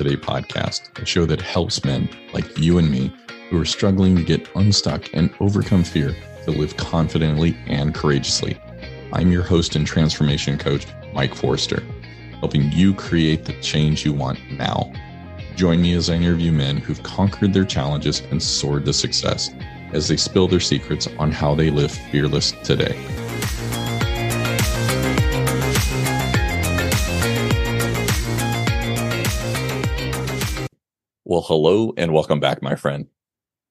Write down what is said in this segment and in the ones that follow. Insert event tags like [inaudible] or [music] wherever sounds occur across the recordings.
Today podcast, a show that helps men like you and me who are struggling to get unstuck and overcome fear to live confidently and courageously. I'm your host and transformation coach, Mike Forrester, helping you create the change you want now. Join me as I interview men who've conquered their challenges and soared to success as they spill their secrets on how they live fearless today. Well, hello and welcome back, my friend.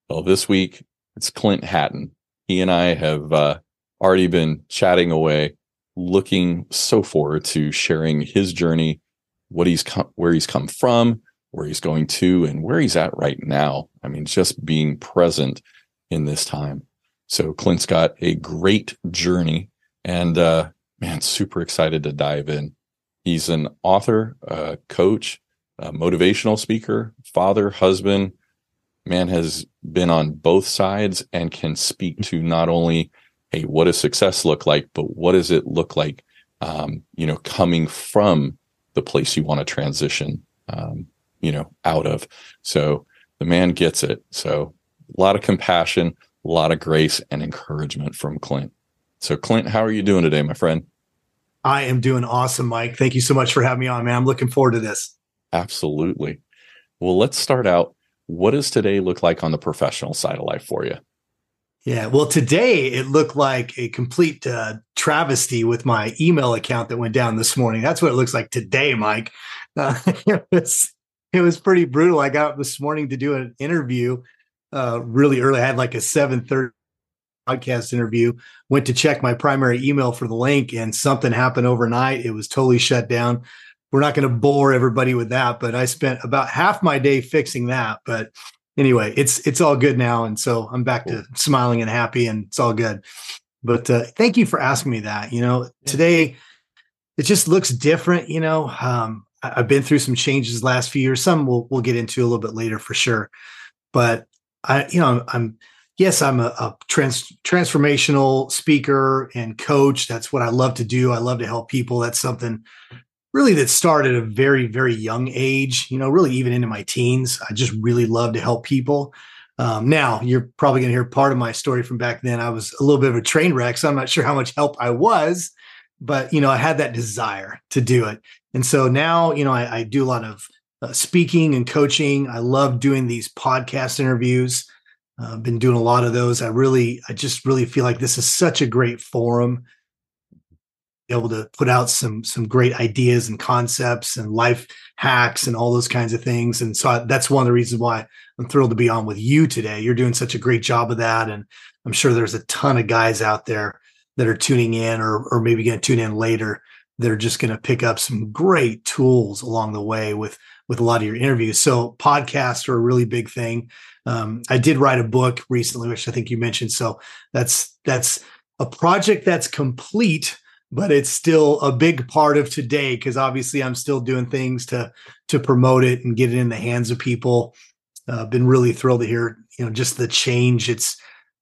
Well, this week it's Clint Hatton. He and I have uh, already been chatting away, looking so forward to sharing his journey, what he's where he's come from, where he's going to, and where he's at right now. I mean, just being present in this time. So Clint's got a great journey, and uh, man, super excited to dive in. He's an author, a coach, motivational speaker, father, husband, man has been on both sides and can speak to not only, hey, what does success look like, but what does it look like, um, you know, coming from the place you want to transition, um, you know, out of. So the man gets it. So a lot of compassion, a lot of grace and encouragement from Clint. So Clint, how are you doing today, my friend? I am doing awesome, Mike. Thank you so much for having me on, man. I'm looking forward to this. Absolutely. Well, let's start out. What does today look like on the professional side of life for you? Yeah, well, today it looked like a complete uh, travesty with my email account that went down this morning. That's what it looks like today, Mike. Uh, [laughs] it was it was pretty brutal. I got up this morning to do an interview uh, really early. I had like a seven thirty podcast interview. Went to check my primary email for the link, and something happened overnight. It was totally shut down we're not going to bore everybody with that, but I spent about half my day fixing that. But anyway, it's it's all good now, and so I'm back cool. to smiling and happy, and it's all good. But uh, thank you for asking me that. You know, today it just looks different. You know, um, I've been through some changes last few years. Some we'll we'll get into a little bit later for sure. But I, you know, I'm yes, I'm a, a trans, transformational speaker and coach. That's what I love to do. I love to help people. That's something really that started at a very very young age you know really even into my teens. I just really love to help people. Um, now you're probably going to hear part of my story from back then. I was a little bit of a train wreck so i'm not sure how much help i was but you know i had that desire to do it. And so now you know i, I do a lot of uh, speaking and coaching. I love doing these podcast interviews. I've been doing a lot of those. I really i just really feel like this is such a great forum able to put out some some great ideas and concepts and life hacks and all those kinds of things. And so I, that's one of the reasons why I'm thrilled to be on with you today. You're doing such a great job of that, and I'm sure there's a ton of guys out there that are tuning in or or maybe going to tune in later that are just going to pick up some great tools along the way with with a lot of your interviews. So podcasts are a really big thing. Um, I did write a book recently, which I think you mentioned. So that's that's a project that's complete but it's still a big part of today because obviously I'm still doing things to to promote it and get it in the hands of people. Uh, been really thrilled to hear you know just the change it's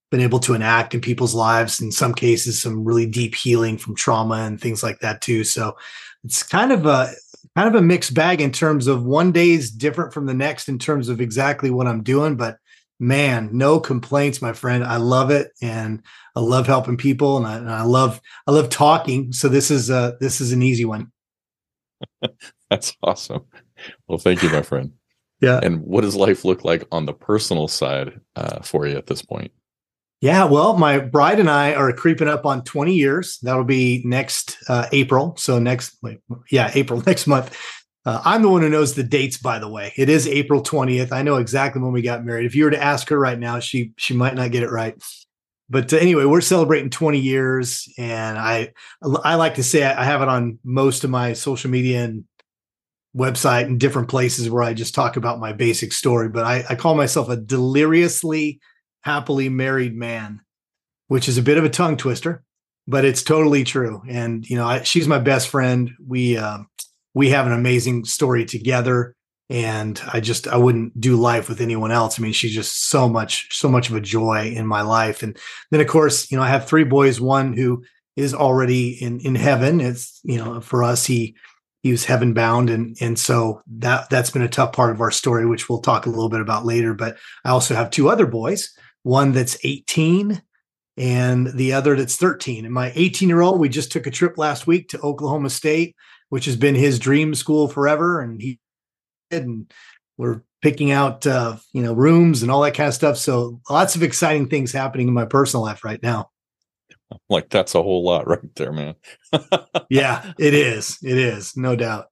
been able to enact in people's lives. In some cases, some really deep healing from trauma and things like that too. So it's kind of a kind of a mixed bag in terms of one day is different from the next in terms of exactly what I'm doing, but man, no complaints, my friend. I love it, and I love helping people, and I, and I love I love talking. So this is uh this is an easy one. [laughs] That's awesome. Well, thank you, my friend. [laughs] yeah. And what does life look like on the personal side uh, for you at this point? Yeah, well, my bride and I are creeping up on 20 years. That'll be next uh, April. So next, wait, yeah, April [laughs] next month. Uh, I'm the one who knows the dates, by the way. It is April 20th. I know exactly when we got married. If you were to ask her right now, she she might not get it right. But uh, anyway, we're celebrating 20 years, and I I like to say I have it on most of my social media and website and different places where I just talk about my basic story. But I, I call myself a deliriously happily married man, which is a bit of a tongue twister, but it's totally true. And you know, I, she's my best friend. We uh, we have an amazing story together. And i just i wouldn't do life with anyone else. I mean she's just so much so much of a joy in my life. And then of course you know i have three boys one who is already in in heaven. It's you know for us he he was heaven bound. And and so that that's been a tough part of our story which we'll talk a little bit about later. But i also have two other boys one that's 18 and the other that's 13 and my 18 year old we just took a trip last week to oklahoma state which has been his dream school forever and he and we're picking out uh, you know rooms and all that kind of stuff so lots of exciting things happening in my personal life right now [laughs] like that's a whole lot right there, man. [laughs] yeah, it is. It is, no doubt.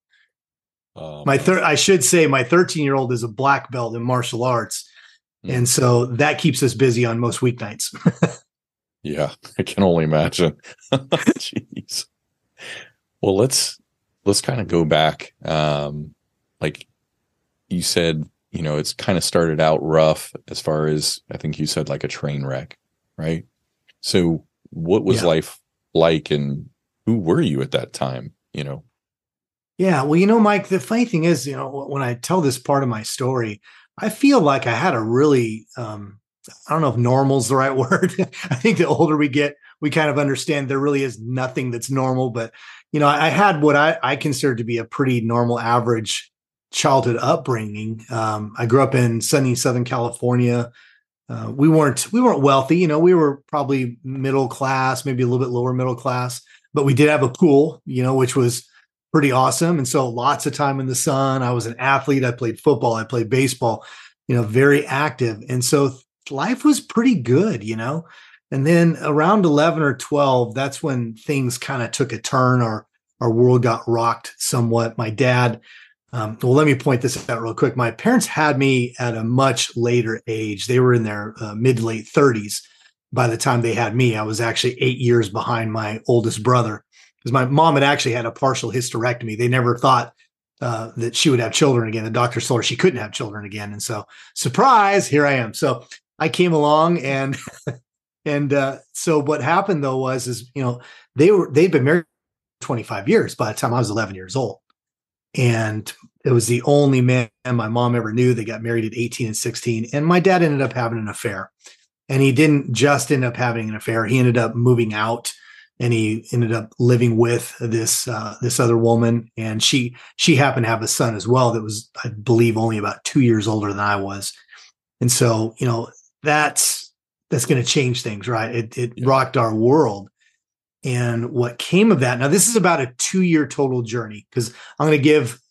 Um, my third, I should say, my 13 year old is a black belt in martial arts, mm. and so that keeps us busy on most weeknights. [laughs] yeah, I can only imagine. Jeez. Well, let's let's kind of go back. Um, like you said, you know, it's kind of started out rough as far as I think you said, like a train wreck, right? So what was yeah. life like and who were you at that time you know yeah well you know mike the funny thing is you know when i tell this part of my story i feel like i had a really um i don't know if normal is the right [laughs] word i think the older we get we kind of understand there really is nothing that's normal but you know i had what i, I consider to be a pretty normal average childhood upbringing. Um, i grew up in sunny southern california. Uh, we weren't we weren't wealthy you know we were probably middle class maybe a little bit lower middle class but we did have a pool you know which was pretty awesome and so lots of time in the sun. I was an athlete i played football i played baseball you know very active and so life was pretty good you know and then around 11 or 12 that's when things kind of took a turn our our world got rocked somewhat my dad um, well, let me point this out real quick. My parents had me at a much later age. They were in their uh, mid late 30s by the time they had me. I was actually eight years behind my oldest brother because my mom had actually had a partial hysterectomy. They never thought uh, that she would have children again. The doctor told her she couldn't have children again. And so, surprise, here I am. So I came along and [laughs] and uh, so what happened though was is you know they were they'd been married 25 years by the time I was 11 years old. And it was the only man my mom ever knew. That got married at 18 and 16 and my dad ended up having an affair. And he didn't just end up having an affair. He ended up moving out and he ended up living with this uh, this other woman. And she she happened to have a son as well that was i believe only about two years older than i was. And so you know that's that's going to change things right it, it yeah. rocked our world and what came of that. Now, this is about a two year total journey because I'm going to give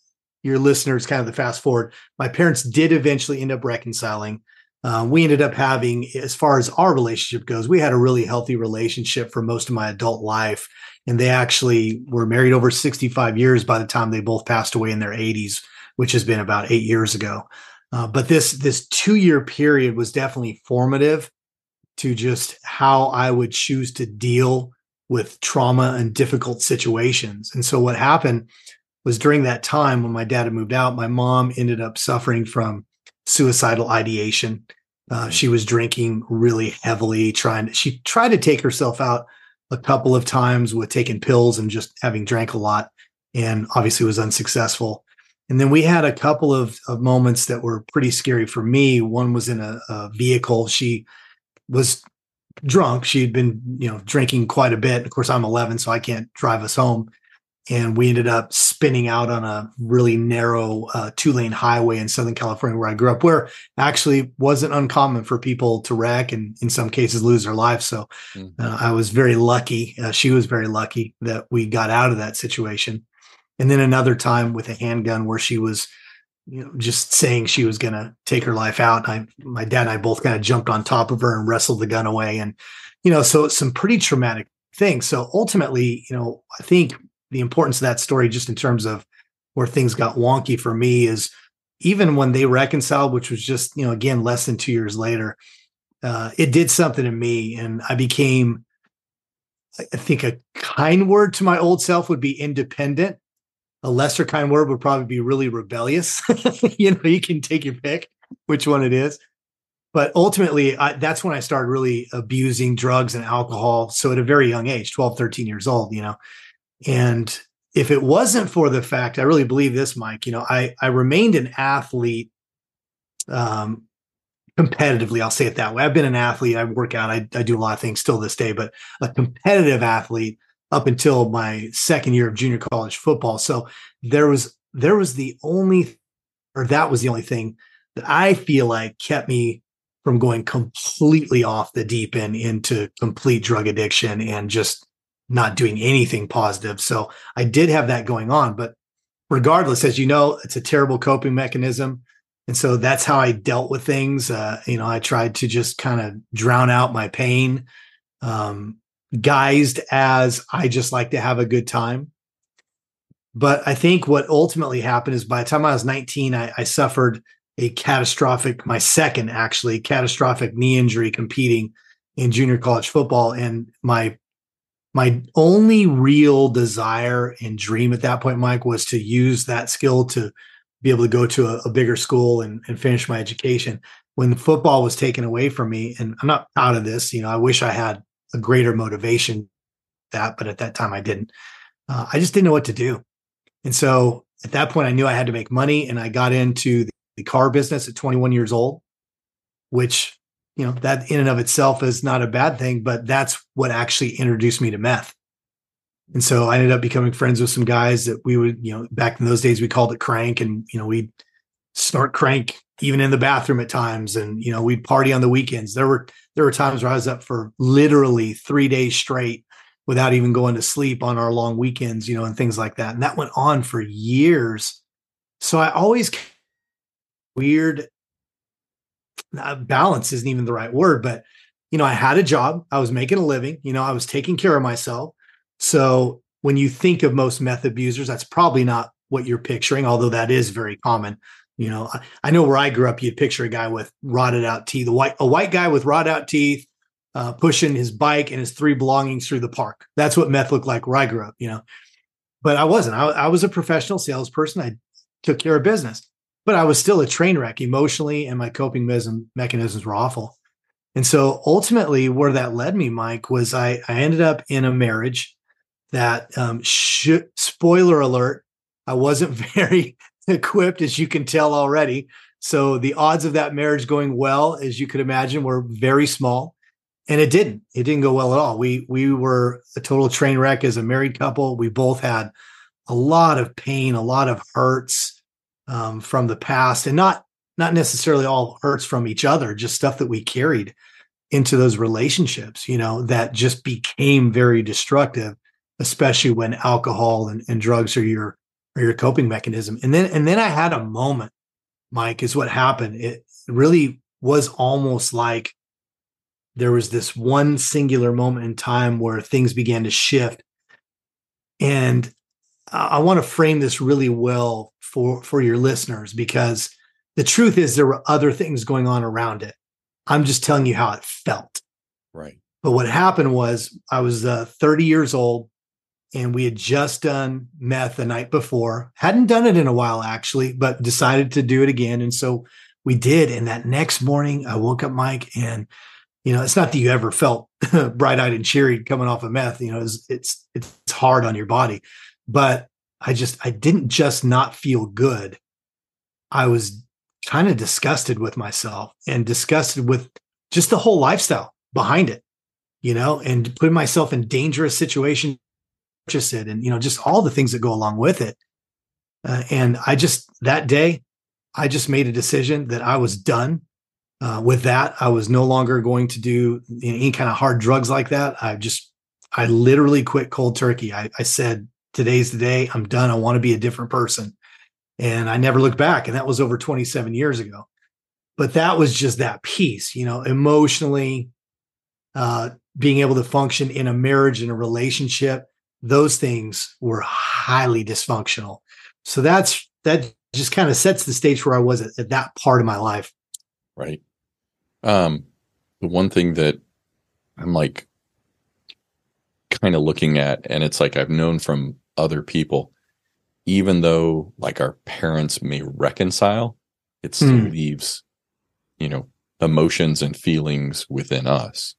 your listeners kind of the fast forward. My parents did eventually end up reconciling. Uh, we ended up having, as far as our relationship goes, we had a really healthy relationship for most of my adult life. And they actually were married over 65 years by the time they both passed away in their 80s, which has been about eight years ago. Uh, but this this two year period was definitely formative to just how I would choose to deal with trauma and difficult situations. And so what happened was during that time when my dad had moved out, my mom ended up suffering from suicidal ideation. Uh, she was drinking really heavily, trying to, she tried to take herself out a couple of times with taking pills and just having drank a lot and obviously was unsuccessful. And then we had a couple of, of moments that were pretty scary for me. One was in a, a vehicle. She was drunk. She had been, you know, drinking quite a bit. Of course, I'm 11, so I can't drive us home. And we ended up spinning out on a really narrow uh, two lane highway in Southern California, where I grew up, where actually wasn't uncommon for people to wreck and in some cases lose their lives. So mm-hmm. uh, I was very lucky. Uh, she was very lucky that we got out of that situation. And then another time with a handgun where she was you know, just saying she was going to take her life out. I, my dad and I both kind of jumped on top of her and wrestled the gun away. And, you know, so some pretty traumatic things. So ultimately, you know, I think the importance of that story, just in terms of where things got wonky for me, is even when they reconciled, which was just, you know, again, less than two years later, uh, it did something to me. And I became, I think a kind word to my old self would be independent a lesser kind word would probably be really rebellious. [laughs] you know, you can take your pick which one it is. But ultimately, I, that's when I started really abusing drugs and alcohol. So at a very young age, 12, 13 years old, you know. And if it wasn't for the fact, I really believe this, Mike, you know, I, I remained an athlete um, competitively. I'll say it that way. I've been an athlete. I work out. I, I do a lot of things still this day, but a competitive athlete up until my second year of junior college football. So there was there was the only or that was the only thing that I feel like kept me from going completely off the deep end into complete drug addiction and just not doing anything positive. So I did have that going on, but regardless, as you know, it's a terrible coping mechanism. And so that's how I dealt with things. Uh, you know, I tried to just kind of drown out my pain, um, guised as I just like to have a good time. But I think what ultimately happened is by the time I was 19, I, I suffered a catastrophic, my second actually catastrophic knee injury competing in junior college football. And my my only real desire and dream at that point, Mike, was to use that skill to be able to go to a, a bigger school and, and finish my education. When football was taken away from me, and I'm not out of this, you know, I wish I had a greater motivation that, but at that time I didn't. Uh, I just didn't know what to do. And so at that point, I knew I had to make money, and I got into the, the car business at 21 years old, which you know that in and of itself is not a bad thing but that's what actually introduced me to meth and so i ended up becoming friends with some guys that we would you know back in those days we called it crank and you know we'd snort crank even in the bathroom at times and you know we'd party on the weekends there were there were times where i was up for literally three days straight without even going to sleep on our long weekends you know and things like that and that went on for years so i always weird uh, balance isn't even the right word, but you know, I had a job, I was making a living, you know, I was taking care of myself. So when you think of most meth abusers, that's probably not what you're picturing, although that is very common. You know, I, I know where I grew up, you'd picture a guy with rotted out teeth, a white a white guy with rotted out teeth, uh, pushing his bike and his three belongings through the park. That's what meth looked like where I grew up, you know. But I wasn't. I, I was a professional salesperson. I took care of business but I was still a train wreck emotionally, and my coping mechanisms were awful. And so ultimately, where that led me, Mike, was I, I ended up in a marriage that, um, spoiler alert, I wasn't [laughs] very [laughs] equipped, as you can tell already. So the odds of that marriage going well, as you could imagine, were very small. And it didn't. It didn't go well at all. We we were a total train wreck as a married couple. We both had a lot of pain, a lot of hurts, um, from the past and not not necessarily all hurts from each other just stuff that we carried into those relationships you know that just became very destructive especially when alcohol and, and drugs are your are your coping mechanism and then and then i had a moment mike is what happened it really was almost like there was this one singular moment in time where things began to shift and I want to frame this really well for for your listeners because the truth is there were other things going on around it. I'm just telling you how it felt. Right. But what happened was I was uh, 30 years old and we had just done meth the night before. Hadn't done it in a while actually, but decided to do it again and so we did and that next morning I woke up Mike and you know, it's not that you ever felt [laughs] bright-eyed and cheery coming off of meth, you know, it's it's it's hard on your body but I just I didn't just not feel good. I was kind of disgusted with myself and disgusted with just the whole lifestyle behind it, you know, and putting myself in dangerous situations, just it, and you know, just all the things that go along with it. Uh, and I just that day, I just made a decision that I was done uh, with that. I was no longer going to do any kind of hard drugs like that. I just, I literally quit cold turkey. I, I said, today's the day. I'm done. I want to be a different person. And I never looked back. And that was over 27 years ago. But that was just that piece, you know, emotionally, uh, being able to function in a marriage and a relationship. Those things were highly dysfunctional. So that's that just kind of sets the stage where I was at, at that part of my life. Right. Um, the one thing that I'm like kind of looking at, and it's like I've known from other people, even though like our parents may reconcile, it still mm. leaves, you know, emotions and feelings within us.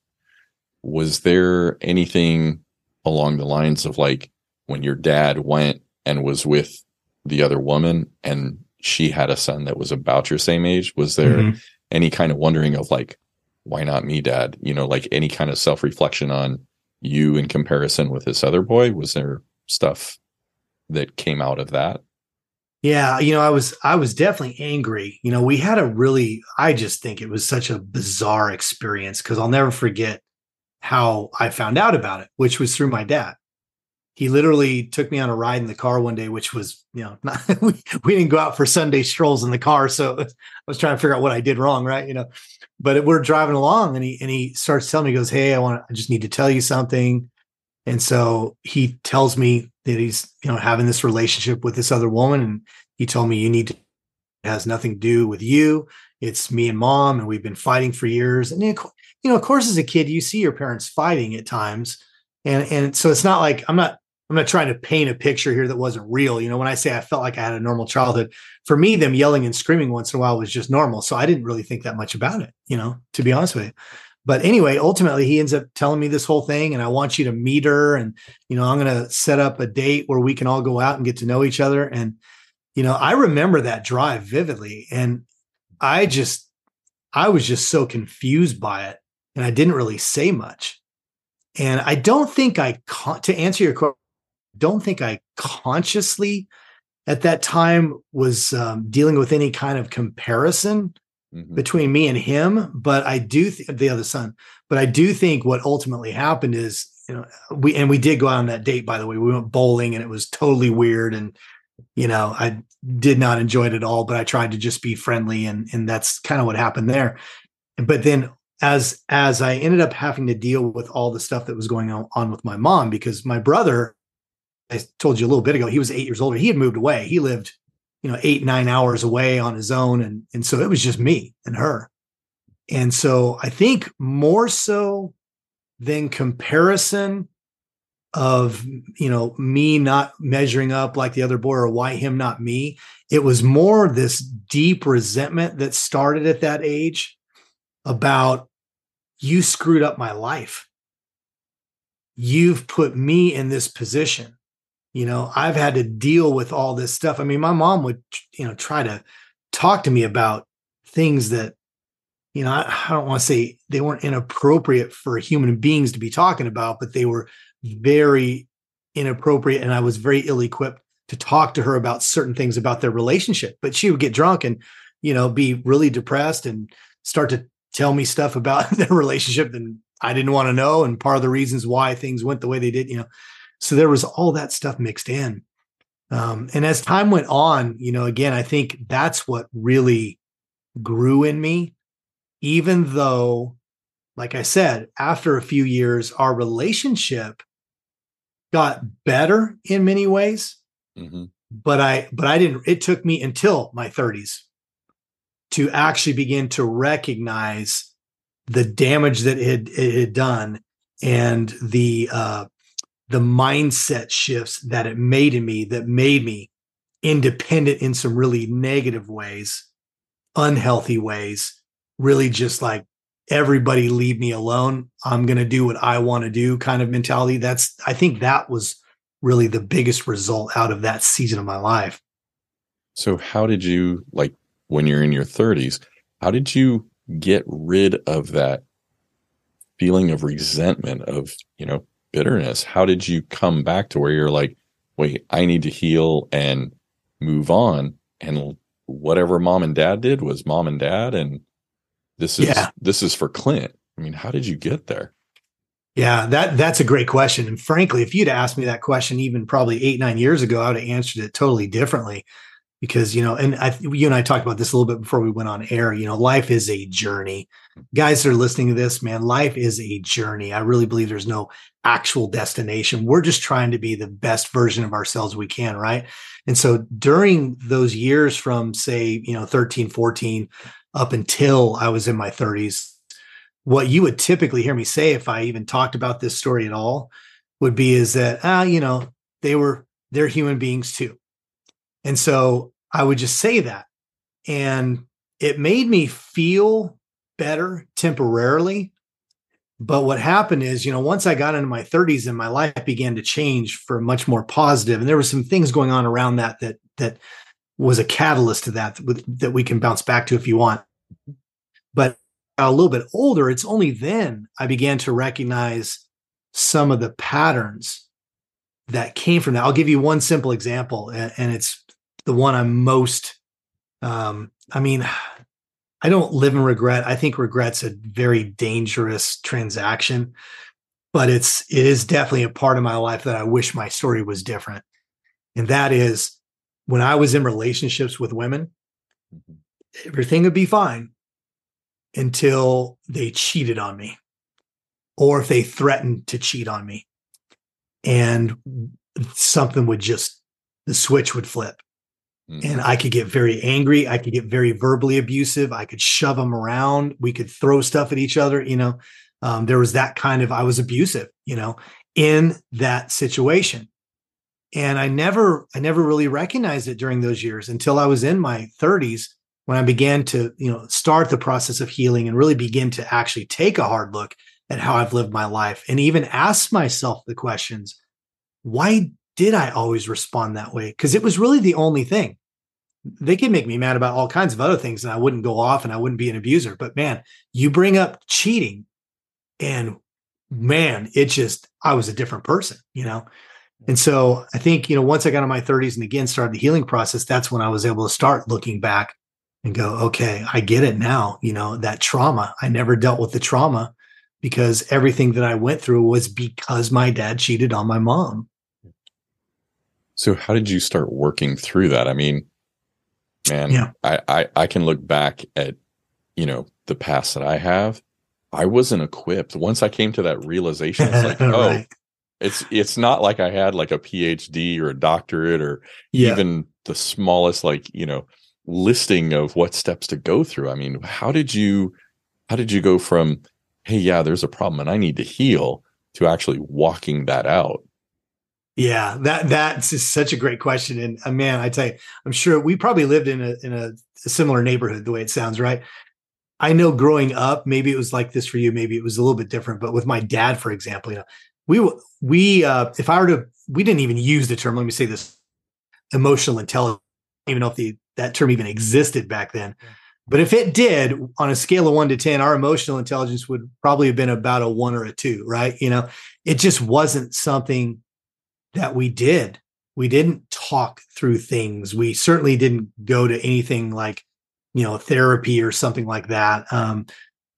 Was there anything along the lines of like when your dad went and was with the other woman and she had a son that was about your same age? Was there mm-hmm. any kind of wondering of like, why not me, dad? You know, like any kind of self reflection on you in comparison with this other boy? Was there stuff that came out of that? Yeah, you know, I was I was definitely angry. You know, we had a really I just think it was such a bizarre experience because I'll never forget how I found out about it, which was through my dad. He literally took me on a ride in the car one day, which was, you know, [laughs] not, we, we didn't go out for Sunday strolls in the car. So [laughs] I was trying to figure out what I did wrong, right? You know, but we're driving along and he and he starts telling me, he goes, Hey, I want I just need to tell you something. And so he tells me that he's, you know, having this relationship with this other woman. And he told me you need to it has nothing to do with you. It's me and mom, and we've been fighting for years. And you know, of course, as a kid, you see your parents fighting at times, and and so it's not like I'm not I'm not trying to paint a picture here that wasn't real. You know, when I say I felt like I had a normal childhood, for me, them yelling and screaming once in a while was just normal. So I didn't really think that much about it. You know, to be honest with you. But anyway, ultimately, he ends up telling me this whole thing, and I want you to meet her, and you know, I'm going to set up a date where we can all go out and get to know each other, and you know, I remember that drive vividly. And I just, I was just so confused by it. And I didn't really say much. And I don't think I, to answer your question, don't think I consciously at that time was um, dealing with any kind of comparison mm-hmm. between me and him. But I do, th- the other son, but I do think what ultimately happened is, you know, we, and we did go out on that date, by the way. We went bowling and it was totally weird. And you know, I did not enjoy it at all, but I tried to just be friendly and and that's kind of what happened there. But then as as I ended up having to deal with all the stuff that was going on, with my mom because my brother I told you a little bit ago, he was 8 years older. He had moved away. He lived, you know, 8 9 hours away on his own and and so it was just me and her. And so I think more so than comparison of you know me not measuring up like the other boy or why him not me it was more this deep resentment that started at that age about you screwed up my life. You've put me in this position. You know i've had to deal with all this stuff. I mean my mom would you know try to talk to me about things that you know i, I don't want to say they weren't inappropriate for human beings to be talking about but they were very inappropriate and I was very ill equipped to talk to her about certain things about their relationship. But she would get drunk and, you know, be really depressed and start to tell me stuff about [laughs] their relationship and I didn't want to know. And part of the reasons why things went the way they did, you know. So there was all that stuff mixed in. Um, and as time went on, you know, again, I think that's what really grew in me, even though, like I said, after a few years, our relationship got better in many ways. Mm-hmm. But I, but I didn't, it took me until my 30s to actually begin to recognize the damage that it, it had done and the, uh, the mindset shifts that it made in me that made me independent in some really negative ways, unhealthy ways, really just like everybody leave me alone. I'm going to do what I want to do kind of mentality. That's, I think that was really the biggest result out of that season of my life. So, how did you, like, when you're in your 30s, how did you get rid of that feeling of resentment, of, you know, bitterness? How did you come back to where you're like, wait, I need to heal and move on? And whatever mom and dad did was mom and dad. And this is yeah. this is for Clint. I mean, how did you get there? Yeah, that that's a great question. And frankly, if you'd asked me that question even probably eight nine years ago, I would have answered it totally differently. Because you know, and I, you and I talked about this a little bit before we went on air. You know, life is a journey. Guys that are listening to this, man, life is a journey. I really believe there's no actual destination. We're just trying to be the best version of ourselves we can, right? And so during those years from say, you know, 13, 14 up until I was in my 30s. What you would typically hear me say if I even talked about this story at all would be is that ah, you know, they were they're human beings too. And so I would just say that. And it made me feel better temporarily. But what happened is, you know, once I got into my 30s and my life began to change for much more positive, and there were some things going on around that that that was a catalyst to that that we can bounce back to if you want. But a little bit older, it's only then I began to recognize some of the patterns that came from that. I'll give you one simple example, and, it's the one I'm most. Um, I mean, I don't live in regret. I think regret's a very dangerous transaction, but it's it is definitely a part of my life that I wish my story was different. And that is when I was in relationships with women, mm-hmm. everything would be fine until they cheated on me or if they threatened to cheat on me. And something would just, the switch would flip. Mm-hmm. And I could get very angry. I could get very verbally abusive. I could shove them around. We could throw stuff at each other. You know, um, there was that kind of, I was abusive, you know, in that situation and i never i never really recognized it during those years until i was in my 30s when i began to you know start the process of healing and really begin to actually take a hard look at how i've lived my life and even ask myself the questions why did i always respond that way because it was really the only thing they can make me mad about all kinds of other things and i wouldn't go off and i wouldn't be an abuser but man you bring up cheating and man it just i was a different person you know and so I think, you know, once I got in my 30s and again started the healing process, that's when I was able to start looking back and go, okay, I get it now. You know, that trauma, I never dealt with the trauma because everything that I went through was because my dad cheated on my mom. So how did you start working through that? I mean, man, yeah. I, I, I can look back at, you know, the past that I have. I wasn't equipped. Once I came to that realization, it's like, [laughs] oh. It's it's not like I had like a PhD or a doctorate or yeah. even the smallest like, you know, listing of what steps to go through. I mean, how did you how did you go from hey, yeah, there's a problem and I need to heal to actually walking that out? Yeah, that that's just such a great question. And uh, man, I tell you, I'm sure we probably lived in a in a, a, similar neighborhood the way it sounds, right? I know growing up, maybe it was like this for you, maybe it was a little bit different, but with my dad, for example, you know, we we uh, if I were to we didn't even use the term. Let me say this: emotional intelligence. Even know if the that term even existed back then. But if it did, on a scale of one to ten, our emotional intelligence would probably have been about a one or a two, right? You know, it just wasn't something that we did. We didn't talk through things. We certainly didn't go to anything like, you know, therapy or something like that. Um,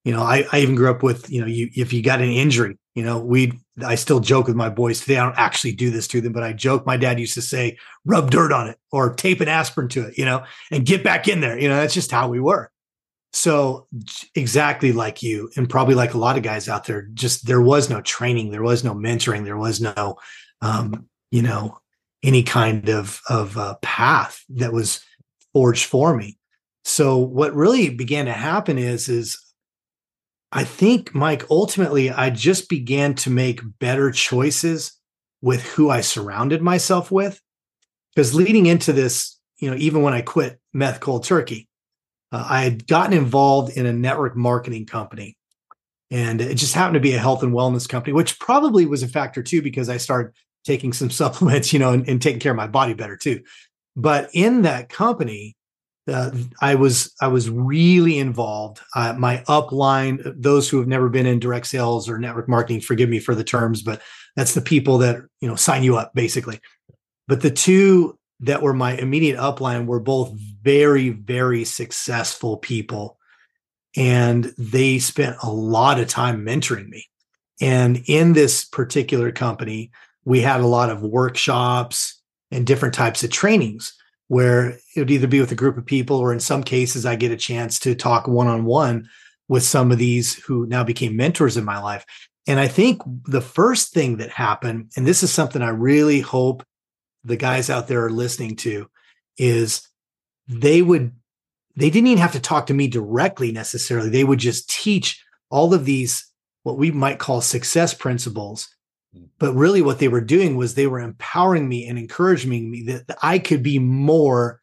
you know, I, I even grew up with, you know, you if you got an injury, you know, we I still joke with my boys today. I don't actually do this to them, but I joke. My dad used to say, rub dirt on it or tape an aspirin to it, you know, and get back in there. You know, that's just how we were. So exactly like you, and probably like a lot of guys out there, just there was no training, there was no mentoring, there was no um, you know, any kind of of uh, path that was forged for me. So what really began to happen is is I think, Mike, ultimately, I just began to make better choices with who I surrounded myself with. Because leading into this, you know, even when I quit meth cold turkey, uh, I had gotten involved in a network marketing company. And it just happened to be a health and wellness company, which probably was a factor too, because I started taking some [laughs] supplements, you know, and, and taking care of my body better too. But in that company, uh, I was I was really involved. Uh, my upline, those who have never been in direct sales or network marketing, forgive me for the terms, but that's the people that you know sign you up basically. But the two that were my immediate upline were both very very successful people, and they spent a lot of time mentoring me. And in this particular company, we had a lot of workshops and different types of trainings where it would either be with a group of people or in some cases I get a chance to talk one on one with some of these who now became mentors in my life. And I think the first thing that happened, and this is something I really hope the guys out there are listening to, is they would, they didn't even have to talk to me directly necessarily. They would just teach all of these, what we might call success principles but really, what they were doing was they were empowering me and encouraging me that, I could be more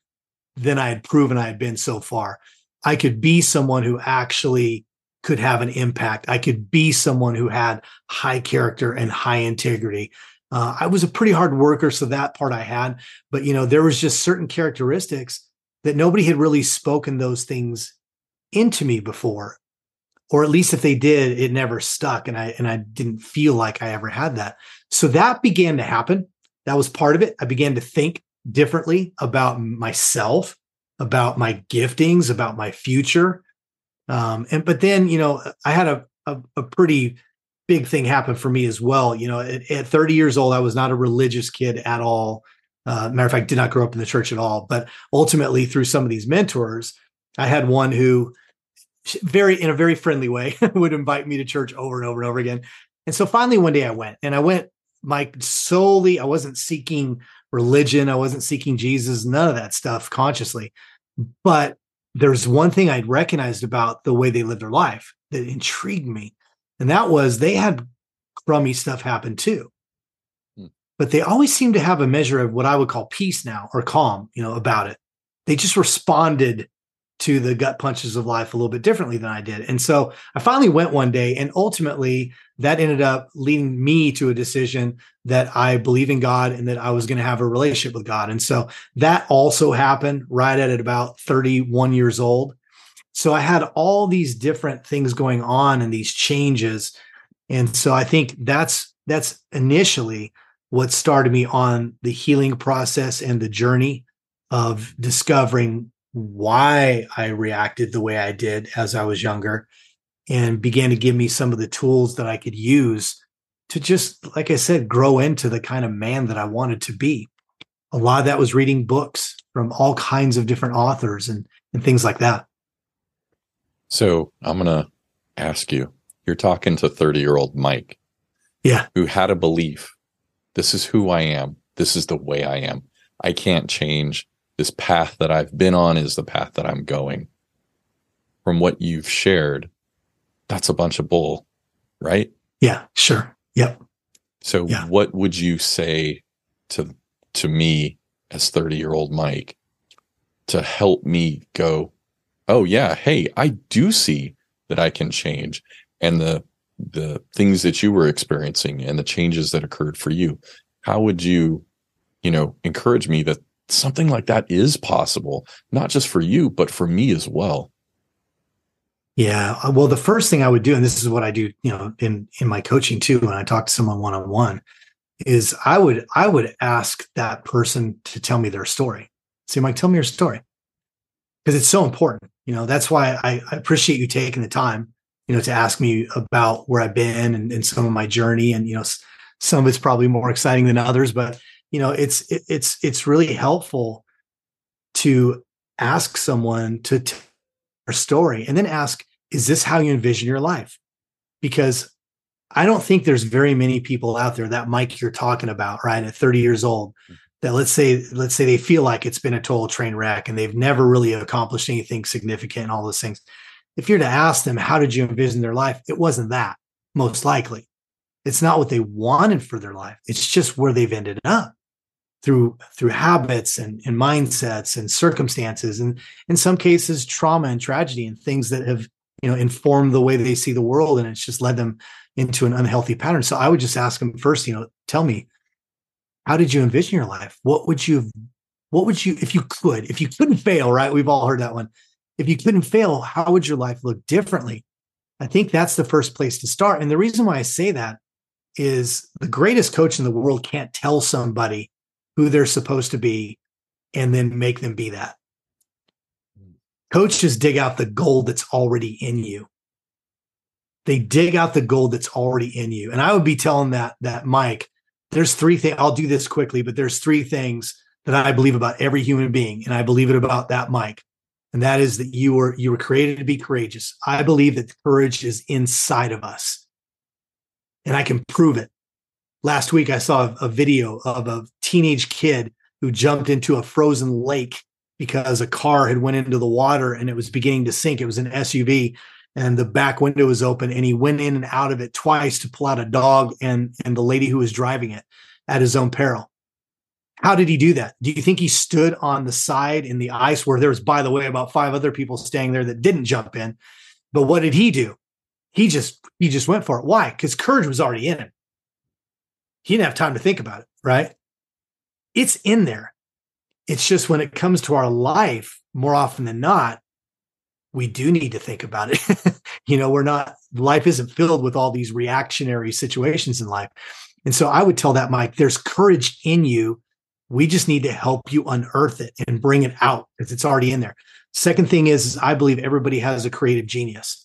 than I had proven I had been so far. I could be someone who actually could have an impact. I could be someone who had high character and high integrity. Uh, I was a pretty hard worker, so that part I had. But you know, there was just certain characteristics that nobody had really spoken those things into me before. Or at least if they did, it never stuck. And I, and I didn't feel like I ever had that. So that began to happen. That was part of it. I began to think differently about myself, about my giftings, about my future. Um, and, but then, you know, I had a, a, a pretty big thing happen for me as well. You know, at, at, 30 years old, I was not a religious kid at all. Uh, matter of fact, did not grow up in the church at all. But ultimately, through some of these mentors, I had one who, very in a very friendly way, [laughs] would invite me to church over and over and over again. And so finally, one day I went, and I went, Mike, solely. I wasn't seeking religion. I wasn't seeking Jesus. None of that stuff consciously. But there's one thing I'd recognized about the way they lived their life that intrigued me and that was they had crummy stuff happen too. Hmm. But they always seemed to have a measure of what I would call peace now or calm, you know, about it. They just responded to the gut punches of life a little bit differently than I did. And so I finally went one day, and ultimately that ended up leading me to a decision that I believe in God and that I was going to have a relationship with God. And so that also happened right at about 31 years old. So I had all these different things going on and these changes. And so I think that's that's initially what started me on the healing process and the journey of discovering why I reacted the way I did as I was younger and began to give me some of the tools that I could use to just, like I said, grow into the kind of man that I wanted to be. A lot of that was reading books from all kinds of different authors and, and things like that. So I'm going to ask you you're talking to 30 year old Mike. Yeah. Who had a belief this is who I am. This is the way I am. I can't change. This path that I've been on is the path that I'm going. From what you've shared, that's a bunch of bull, right? Yeah, sure. Yep. So yeah. what would you say to to me as 30 year old Mike to help me go, oh yeah, hey, I do see that I can change and the the things that you were experiencing and the changes that occurred for you. How would you, you know, encourage me that something like that is possible, not just for you, but for me as well? Yeah. Uh, well, the first thing I would do, and this is what I do, you know, in in my coaching too, when I talk to someone one on one, is I would I would ask that person to tell me their story. See, Mike, tell me your story because it's so important. You know, that's why I, I, appreciate you taking the time, you know, to ask me about where I've been and, and, some of my journey. And, you know, some of it's probably more exciting than others, but you know, it's, it, it's, it's really helpful to ask someone to tell their story and then ask, is this how you envision your life? Because I don't think there's very many people out there that Mike you're talking about, right? At 30 years old, mm. that let's say let's say they feel like it's been a total train wreck and they've never really accomplished anything significant and all those things. If you're to ask them how did you envision their life? it wasn't that most likely. It's not what they wanted for their life. It's just where they've ended up through through habits and, and mindsets and circumstances and in some cases trauma and tragedy and things that have you know informed the way they see the world and it's just led them into an unhealthy pattern so i would just ask them first you know tell me how did you envision your life? What would you, what would you, if you could, if you couldn't fail, right? We've all heard that one. If you couldn't fail, how would your life look differently? I think that's the first place to start. And the reason why I say that is the greatest coach in the world can't tell somebody who they're supposed to be and then make them be that. Coaches dig out the gold that's already in you. They dig out the gold that's already in you. And I would be telling that that Mike, there's three things I'll do this quickly, but there's three things that I believe about every human being, and I believe it about that Mike. And that is that you were you were created to be courageous. I believe that courage is inside of us. And I can prove it. Last week I saw a, video of a teenage kid who jumped into a frozen lake because a car had went into the water and it was beginning to sink. It was an SUV and the back window was open and he went in and out of it twice to pull out a dog and and the lady who was driving it at his own peril. How did he do that? Do you think he stood on the side in the ice where there was by the way about five other people staying there that didn't jump in? But what did he do? He just he just went for it. Why? Because courage was already in him he didn't have time to think about it right it's in there it's just when it comes to our life more often than not we do need to think about it [laughs] You know, we're not, life isn't filled with all these reactionary situations in life. And so I would tell that, Mike, there's courage in you. We just need to help you unearth it and bring it out because it's already in there. Second thing is, is, I believe everybody has a creative genius.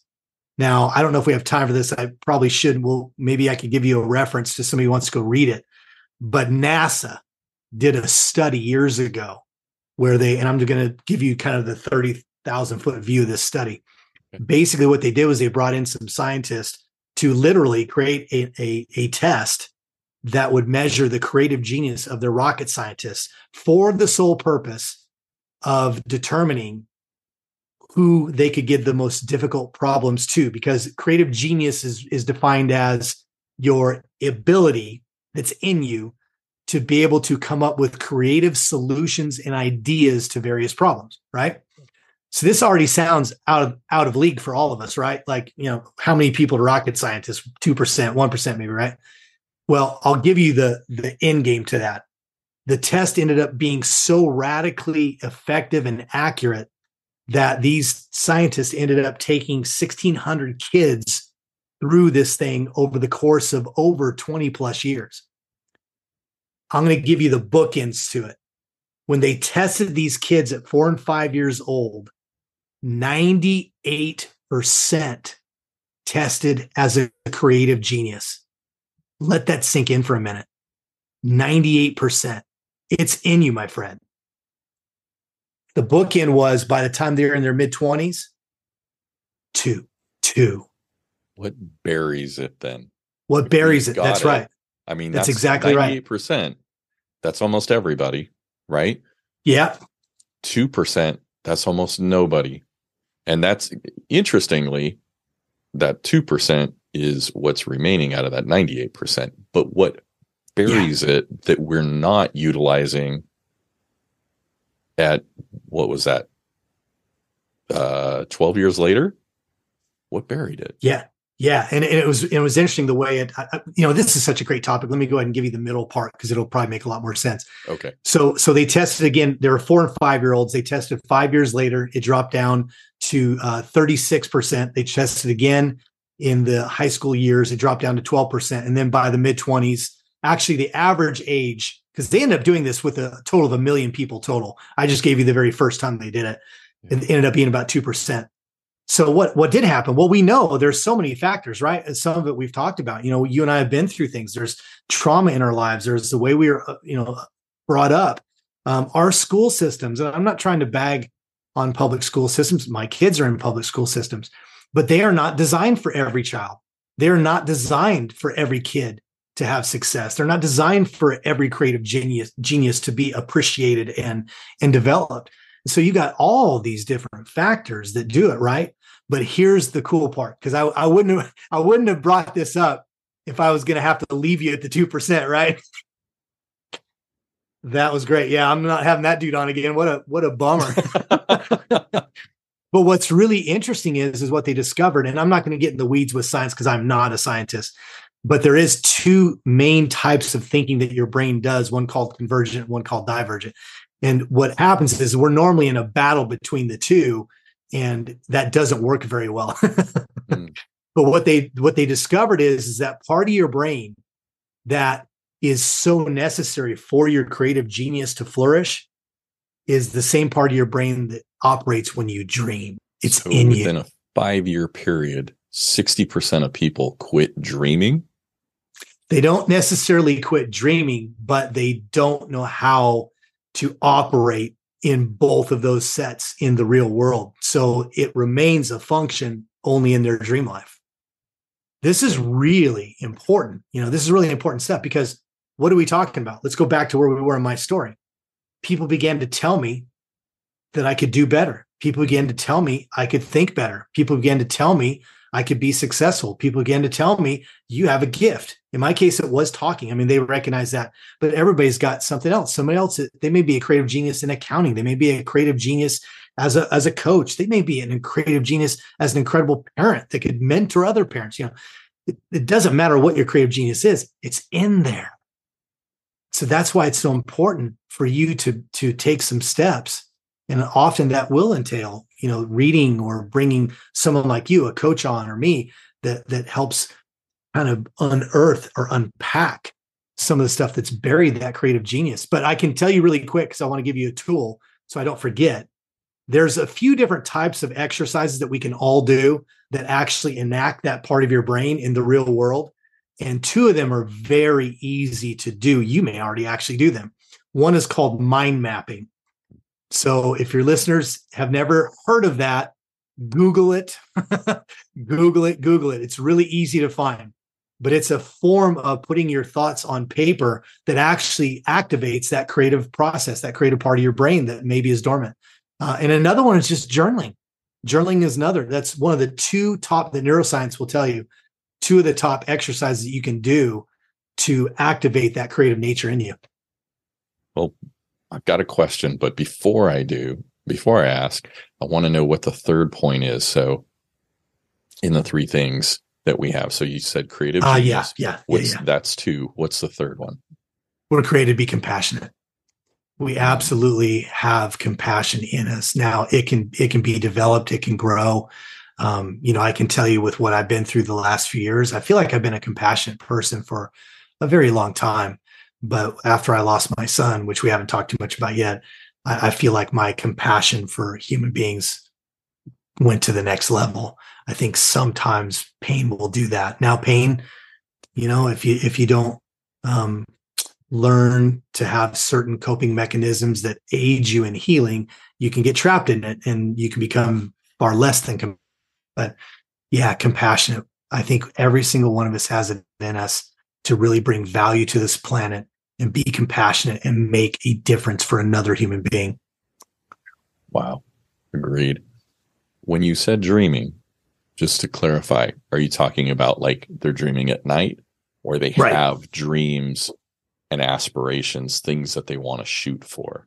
Now, I don't know if we have time for this. I probably should. Well, maybe I could give you a reference to somebody who wants to go read it. But NASA did a study years ago where they, and I'm going to give you kind of the 30,000 foot view of this study. Basically, what they did was they brought in some scientists to literally create a, a, a test that would measure the creative genius of their rocket scientists for the sole purpose of determining who they could give the most difficult problems to because creative genius is, is defined as your ability that's in you to be able to come up with creative solutions and ideas to various problems right? So this already sounds out of out of league for all of us right? Like you know how many people are rocket scientists? 2% 1% maybe right? Well, I'll give you the the end game to that. The test ended up being so radically effective and accurate that these scientists ended up taking 1600 kids through this thing over the course of over 20 plus years. I'm going to give you the bookends to it. When they tested these kids at 4 and 5 years old, 98% tested as a creative genius. Let that sink in for a minute. 98%. It's in you, my friend. The bookend was by the time they're in their mid 20s, two, two. What buries it then? What buries it? That's it. right. I mean, that's, that's exactly 98%. right. percent That's almost everybody, right? Yeah. 2%, that's almost nobody. And that's interestingly, that 2% is what's remaining out of that 98%. But what buries yeah. it that we're not utilizing at what was that? Uh, 12 years later? What buried it? Yeah. Yeah, and, and, it was it was interesting the way it. I, you know, this is such a great topic. Let me go ahead and give you the middle part because it'll probably make a lot more sense. Okay. So so they tested again. There were four and five year olds. They tested five years later. It dropped down to thirty six percent. They tested again in the high school years. It dropped down to 12%. And then by the mid 20s, actually, the average age, because they ended up doing this with a total of a million people total. I just gave you the very first time they did it. It ended up being about 2%. So what what did happen? Well, we know there's so many factors, right? And some of it we've talked about. You know, you and I have been through things. There's trauma in our lives. There's the way we are, uh, you know, brought up. Um, our school systems, and I'm not trying to bag on public school systems. My kids are in public school systems but they are not designed for every child. They're not designed for every kid to have success. They're not designed for every creative genius genius to be appreciated and and developed. So you got all these different factors that do it, right? But here's the cool part because I, I wouldn't have I wouldn't have brought this up if I was going to have to leave you at the two percent, right? that was great. Yeah, I'm not having that dude on again. What a what a bummer. [laughs] But what's really interesting is is what they discovered, and I'm not going to get in the weeds with science because I'm not a scientist. But there is two main types of thinking that your brain does: one called convergent, one called divergent. And what happens is we're normally in a battle between the two, and that doesn't work very well. [laughs] mm. But what they what they discovered is is that part of your brain that is so necessary for your creative genius to flourish is the same part of your brain that operates when you dream. It's so in within you. Within a five year period, 60% of people quit dreaming. They don't necessarily quit dreaming, but they don't know how to operate in both of those sets in the real world. So it remains a function only in their dream life. This is really important. You know, this is really important stuff because what are we talking about? Let's go back to where we were in my story. People began to tell me that I could do better. People began to tell me I could think better. People began to tell me I could be successful. People began to tell me you have a gift. In my case, it was talking. I mean, they recognize that, but everybody's got something else. Somebody else, they may be a creative genius in accounting. They may be a creative genius as a, as a coach. They may be an creative genius as an incredible parent that could mentor other parents. You know, it, it doesn't matter what your creative genius is. It's in there. So that's why it's so important for you to, to take some steps and often that will entail you know, reading or bringing someone like you, a coach on or me that that helps kind of unearth or unpack some of the stuff that's buried that creative genius. But I can tell you really quick because I want to give you a tool so I don't forget. There's a few different types of exercises that we can all do that actually enact that part of your brain in the real world. And two of them are very easy to do. You may already actually do them. One is called mind mapping. So if your listeners have never heard of that, Google it, [laughs] Google it, Google it. It's really easy to find but it's a form of putting your thoughts on paper that actually activates that creative process, that creative part of your brain that maybe is dormant. Uh, and another one is just journaling. Journaling is another. That's one of the two top that neuroscience will tell you. Two of the top exercises that you can do to activate that creative nature in you. Well, I've got a question, but before I do, before I ask, I want to know what the third point is. So, in the three things, that we have. So you said creative. Ah, uh, yeah, yeah, What's yeah, yeah. that's two. What's the third one? We're created to be compassionate. We absolutely have compassion in us. Now it can it can be developed. It can grow. Um, you know, I can tell you with what I've been through the last few years, I feel like I've been a compassionate person for a very long time. But after I lost my son, which we haven't talked too much about yet, I, I feel like my compassion for human beings went to the next level. I think sometimes pain will do that. Now, pain, you know, if you if you don't um, learn to have certain coping mechanisms that aid you in healing, you can get trapped in it and you can become far less than. Com- but yeah, compassionate. I think every single one of us has it in us to really bring value to this planet and be compassionate and make a difference for another human being. Wow. Agreed when you said dreaming, just to clarify, are you talking about like they're dreaming at night or they right. have dreams and aspirations, things that they want to shoot for?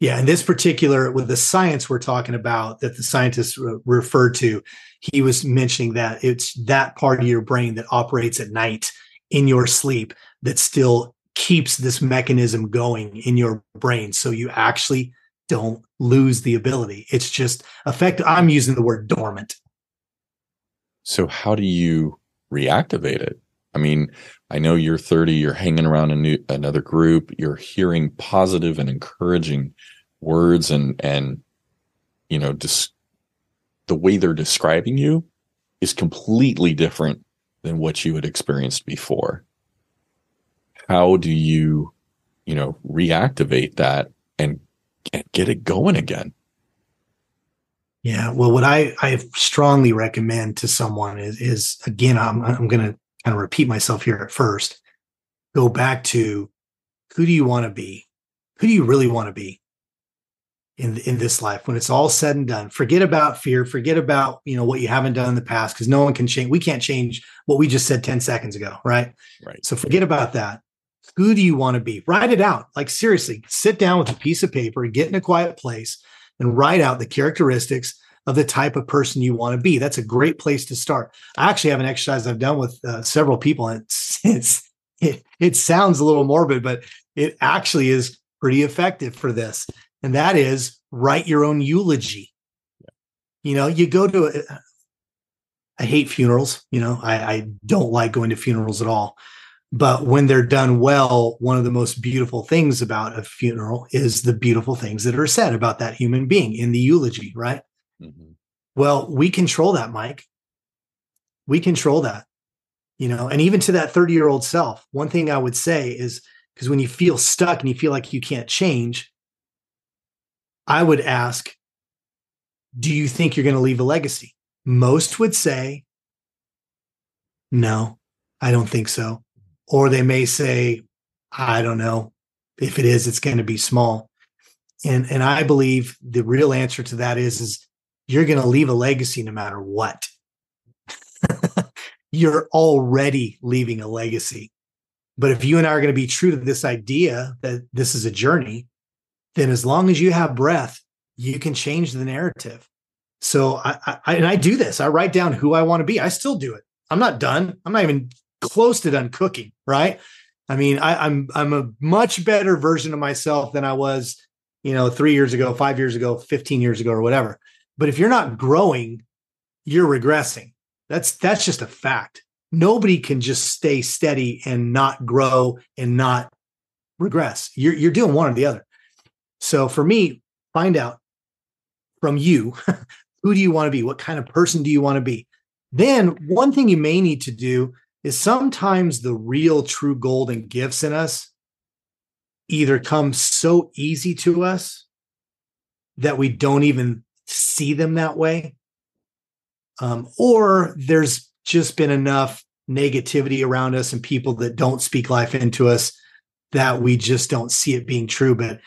Yeah, in this particular, with the science we're talking about that the scientists re- referred to, he was mentioning that it's that part of your brain that operates at night in your sleep that still keeps this mechanism going in your brain. So you actually don't lose the ability. It's just effect I'm using the word dormant. So how do you reactivate it? I mean, I know you're 30, you're hanging around a new, another group, you're hearing positive and encouraging words and, and, you know, just the way they're describing you is completely different than what you had experienced before. How do you, you know, reactivate that and get it going again. Yeah, well, what I I strongly recommend to someone is is again I'm I'm going to kind of repeat myself here at first. Go back to who do you want to be? Who do you really want to be in in this life when it's all said and done? Forget about fear. Forget about you know what you haven't done in the past because no one can change. We can't change what we just said ten seconds ago, right? Right. So forget about that. Who do you want to be? Write it out. Like seriously, sit down with a piece of paper, get in a quiet place, and write out the characteristics of the type of person you want to be. That's a great place to start. I actually have an exercise I've done with uh, several people, and it's, [laughs] it's it, it sounds a little morbid, but it actually is pretty effective for this. And that is write your own eulogy. You know, you go to a, I hate funerals. You know, I, I don't like going to funerals at all. But when they're done well, one of the most beautiful things about a funeral is the beautiful things that are said about that human being in the eulogy, right? Mm-hmm. Well, we control that, Mike. We control that, you know, and even to that 30 year old self, one thing I would say is because when you feel stuck and you feel like you can't change, I would ask, do you think you're going to leave a legacy? Most would say, no, I don't think so or they may say, I don't know. If it is, it's going to be small. And and I believe the real answer to that is is you're going to leave a legacy no matter what. [laughs] you're already leaving a legacy. But if you and I are going to be true to this idea that this is a journey, then as long as you have breath, you can change the narrative. So I, I and I do this. I write down who I want to be. I still do it. I'm not done. I'm not even close to done cooking, right? I mean, I, I'm I'm a much better version of myself than I was, you know, three years ago, five years ago, 15 years ago, or whatever. But if you're not growing, you're regressing. That's that's just a fact. Nobody can just stay steady and not grow and not regress. You're you're doing one or the other. So for me, find out from you [laughs] who do you want to be? What kind of person do you want to be? Then one thing you may need to do is sometimes the real true golden gifts in us either come so easy to us that we don't even see them that way um, or there's just been enough negativity around us and people that don't speak life into us that we just don't see it being true. But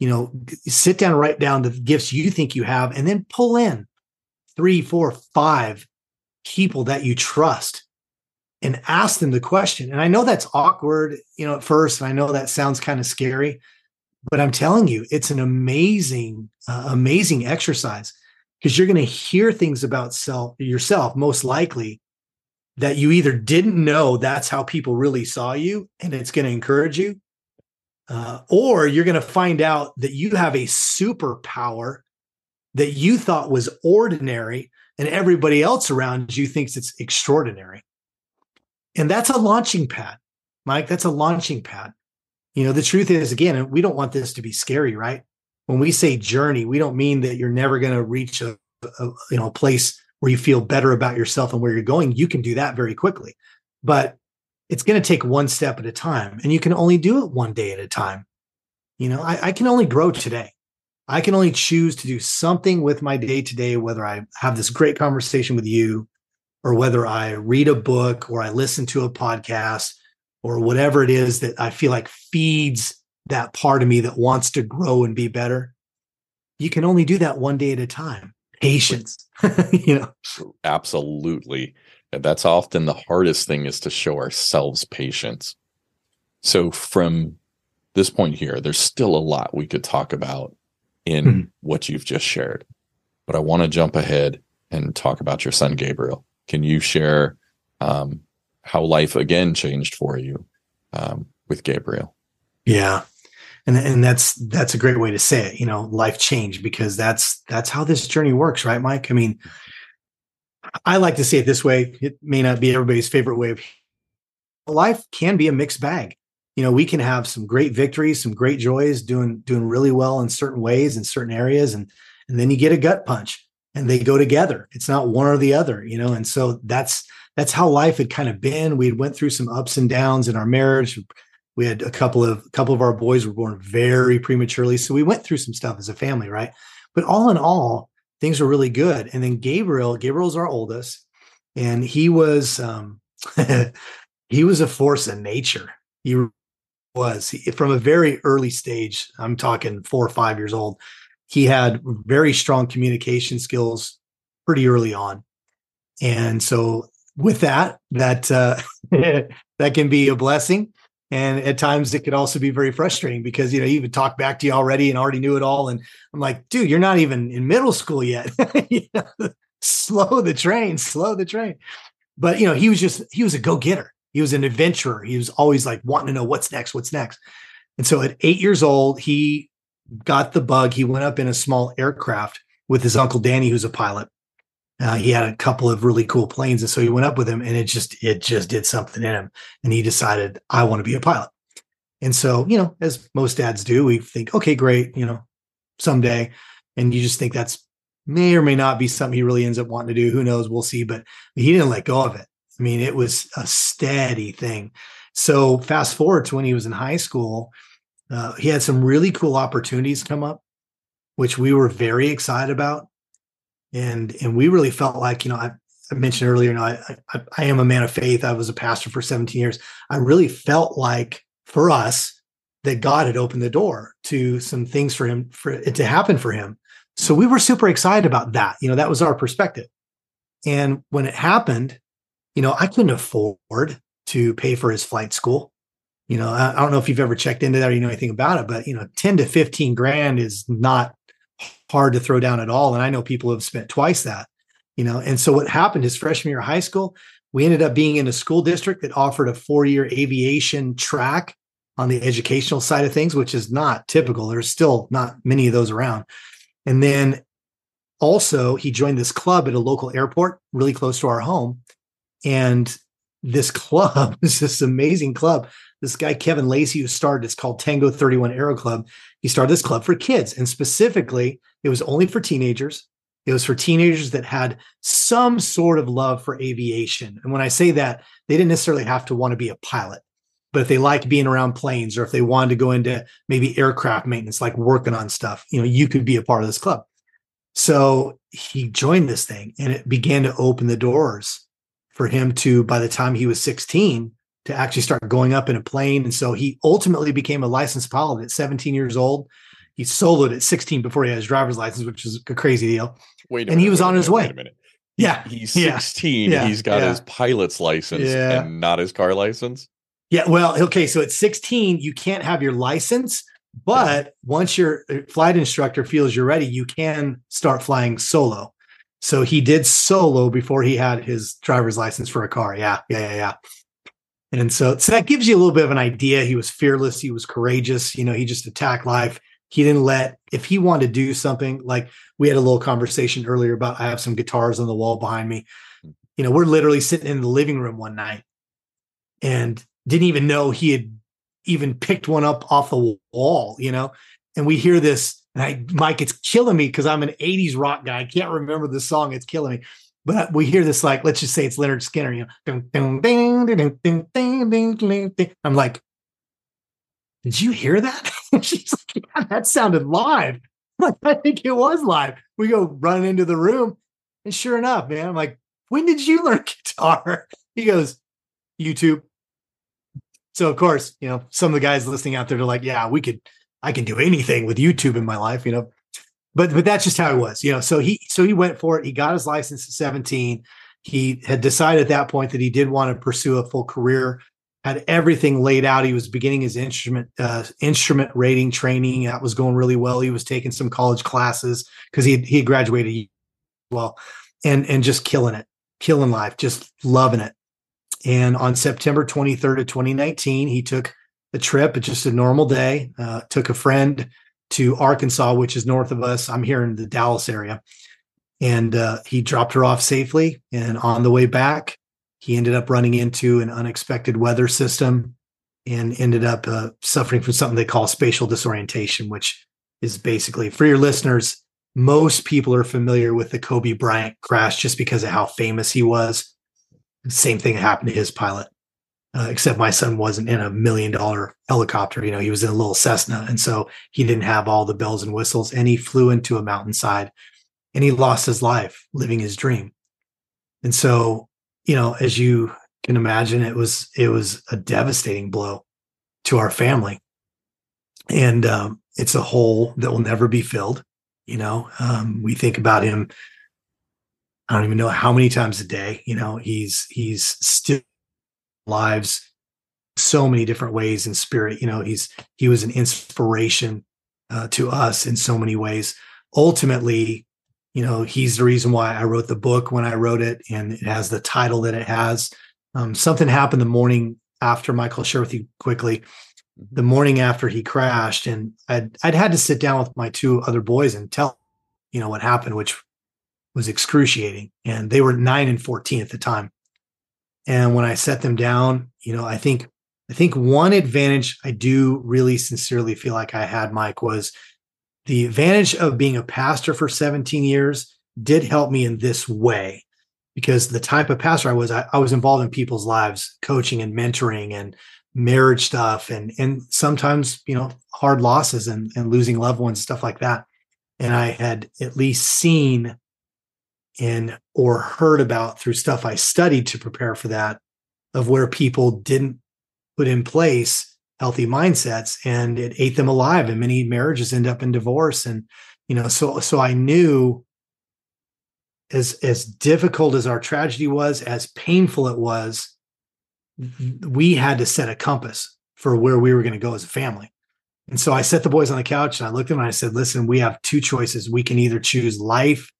you know sit down write down the gifts you think you have and then pull in three four five people that you trust and ask them the question. And i know that's awkward you know at first and i know that sounds kind of scary but i'm telling you it's an amazing uh, amazing exercise because you're going to hear things about self yourself most likely that you either didn't know that's how people really saw you and it's going to encourage you uh, or you're going to find out that you have a superpower that you thought was ordinary and everybody else around you thinks it's extraordinary and that's a launching pad mike that's a launching pad you know the truth is again we don't want this to be scary right when we say journey, we don't mean that you're never going to reach a, a, you know a place where you feel better about yourself and where you're going. You can do that very quickly, but it's going to take one step at a time, and you can only do it one day at a time. You know, I, I can only grow today. I can only choose to do something with my day today, whether I have this great conversation with you, or whether I read a book, or I listen to a podcast, or whatever it is that I feel like feeds that part of me that wants to grow and be better you can only do that one day at a time. Patience [laughs] you know? Absolutely. That's often the hardest thing is to show ourselves patience. So from this point here there's still a lot we could talk about in mm-hmm. what you've just shared but i want to jump ahead and talk about your son gabriel can you share um, how life again changed for you um, with gabriel? Yeah. And and that's that's a great way to say it you know life change because that's that's how this journey works right mike? I mean i like to say it this way it may not be everybody's favorite way of life can be a mixed bag. You know we can have some great victories some great joys doing doing really well in certain ways in certain areas and and then you get a gut punch and they go together. It's not one or the other you know and so that's that's how life had kind of been. We had went through some ups and downs in our marriage. We had a couple of a couple of our boys were born very prematurely so we went through some stuff as a family right? But all in all things were really good. And then gabriel gabriel's our oldest and he was um [laughs] he was a force of nature. He was. He, from a very early stage i'm talking four or five years old he had very strong communication skills pretty early on. And so with that that uh [laughs] that can be a blessing. And at times it could also be very frustrating because you know he would talk back to you already and already knew it all. And i'm like dude you're not even in middle school yet. [laughs] Slow the train slow the train. But you know he was just he was a go-getter. He was an adventurer. He was always like wanting to know what's next what's next. And so at eight years old he got the bug he went up in a small aircraft with his uncle danny who's a pilot uh, he had a couple of really cool planes, and so he went up with him, and it just it just did something in him, and he decided I want to be a pilot. And so, you know, as most dads do, we think, okay, great, you know, someday, and you just think that's may or may not be something he really ends up wanting to do. Who knows? We'll see. But he didn't let go of it. I mean, it was a steady thing. So fast forward to when he was in high school, uh, he had some really cool opportunities come up, which we were very excited about and and we really felt like you know I, I mentioned earlier, you know, I, I, I am a man of faith. I was a pastor for 17 years. I really felt like for us that God had opened the door to some things for him for it to happen for him. So we were super excited about that. You know, that was our perspective. And when it happened, you know, I couldn't afford to pay for his flight school. You know, I, I don't know if you've ever checked into that or you know anything about it, but you know, 10 to 15 grand is not hard to throw down at all. And I know people have spent twice that, you know. And so what happened is freshman year of high school, we ended up being in a school district that offered a four-year aviation track on the educational side of things, which is not typical. There's still not many of those around. And then also, he joined this club at a local airport really close to our home. And this club [laughs] is this amazing club. This guy, Kevin Lacey, who started, it's called Tango 31 Aero Club. He started this club for kids. And specifically, it was only for teenagers. It was for teenagers that had some sort of love for aviation. And when I say that, they didn't necessarily have to want to be a pilot, but if they liked being around planes or if they wanted to go into maybe aircraft maintenance, like working on stuff, you know, you could be a part of this club. So he joined this thing and it began to open the doors for him to, by the time he was 16, to actually start going up in a plane. And so he ultimately became a licensed pilot at 17 years old. He soloed at 16 before he had his driver's license, which is a crazy deal. Wait, and minute, he was on his way. Wait a minute. Yeah, he's 16. Yeah. He's got yeah. his pilot's license yeah. and not his car license. Yeah, well, okay. So at 16, you can't have your license, but once your uh, flight instructor feels you're ready, you can start flying solo. So he did solo before he had his driver's license for a car. Yeah, yeah, yeah, yeah. And so, so that gives you a little bit of an idea. He was fearless. He was courageous. You know, he just attacked life. He didn't let, if he wanted to do something, like we had a little conversation earlier about I have some guitars on the wall behind me. You know, we're literally sitting in the living room one night and didn't even know he had even picked one up off the wall, you know. And we hear this, and I, Mike, it's killing me because I'm an 80s rock guy. I can't remember the song. It's killing me. But uh, we hear this, like, let's just say it's Lynyrd Skynyrd, you know. I'm like, did you hear that? [laughs] She's like, yeah, that sounded live. [laughs] Like, I think it was live. We go running into the room, and sure enough, man, I'm like, when did you [laughs] learn guitar? He goes, YouTube. So of course, you know, some of the guys listening out there are like, yeah, we could, I can do anything with YouTube in my life, you know. But but that's just how it was, you know. So he so he went for it. He got his license at 17. He had decided at that point that he did want to pursue a full career. Had everything laid out. He was beginning his instrument uh, instrument rating training. That was going really well. He was taking some college classes because he he graduated well, and and just killing it, killing life, just loving it. And on September 23rd of 2019, he took a trip, it's just a normal day, uh, took a friend to Arkansas, which is north of us. I'm here in the Dallas area. And uh, he dropped her off safely. And on the way back, he ended up running into an unexpected weather system and ended up uh, suffering from something they call spatial disorientation, which is basically for your listeners, most people are familiar with the Kobe Bryant crash just because of how famous he was. Same thing happened to his pilot, uh, except my son wasn't in a million dollar helicopter. You know, he was in a little Cessna. And so he didn't have all the bells and whistles and he flew into a mountainside and he lost his life living his dream. And so, you know, as you can imagine, it was, it was a devastating blow to our family. And um, it's a hole that will never be filled. You know, um, we think about him I don't even know how many times a day. You know, he's he's still lives so many different ways in spirit. You know, he's he was an inspiration uh, to us in so many ways. Ultimately, you know, he's the reason why I wrote the book when I wrote it, and it has the title that it has. Um, something happened the morning after Michael. Share with you quickly. Mm-hmm. The morning after he crashed, and I'd I'd had to sit down with my two other boys and tell, you know, what happened, which was excruciating. And they were nine and 14 at the time. And when I set them down, you know, I think I think one advantage I do really sincerely feel like I had, Mike, was the advantage of being a pastor for 17 years did help me in this way because the type of pastor I was, I, I was involved in people's lives, coaching and mentoring and marriage stuff and and sometimes, you know, hard losses and, and losing loved ones, stuff like that. And I had at least seen and or heard about through stuff I studied to prepare for that of where people didn't put in place healthy mindsets and it ate them alive and many marriages end up in divorce and you know so so I knew as as difficult as our tragedy was as painful it was we had to set a compass for where we were going to go as a family. And so I set the boys on the couch and I looked at them and I said listen we have two choices. We can either choose life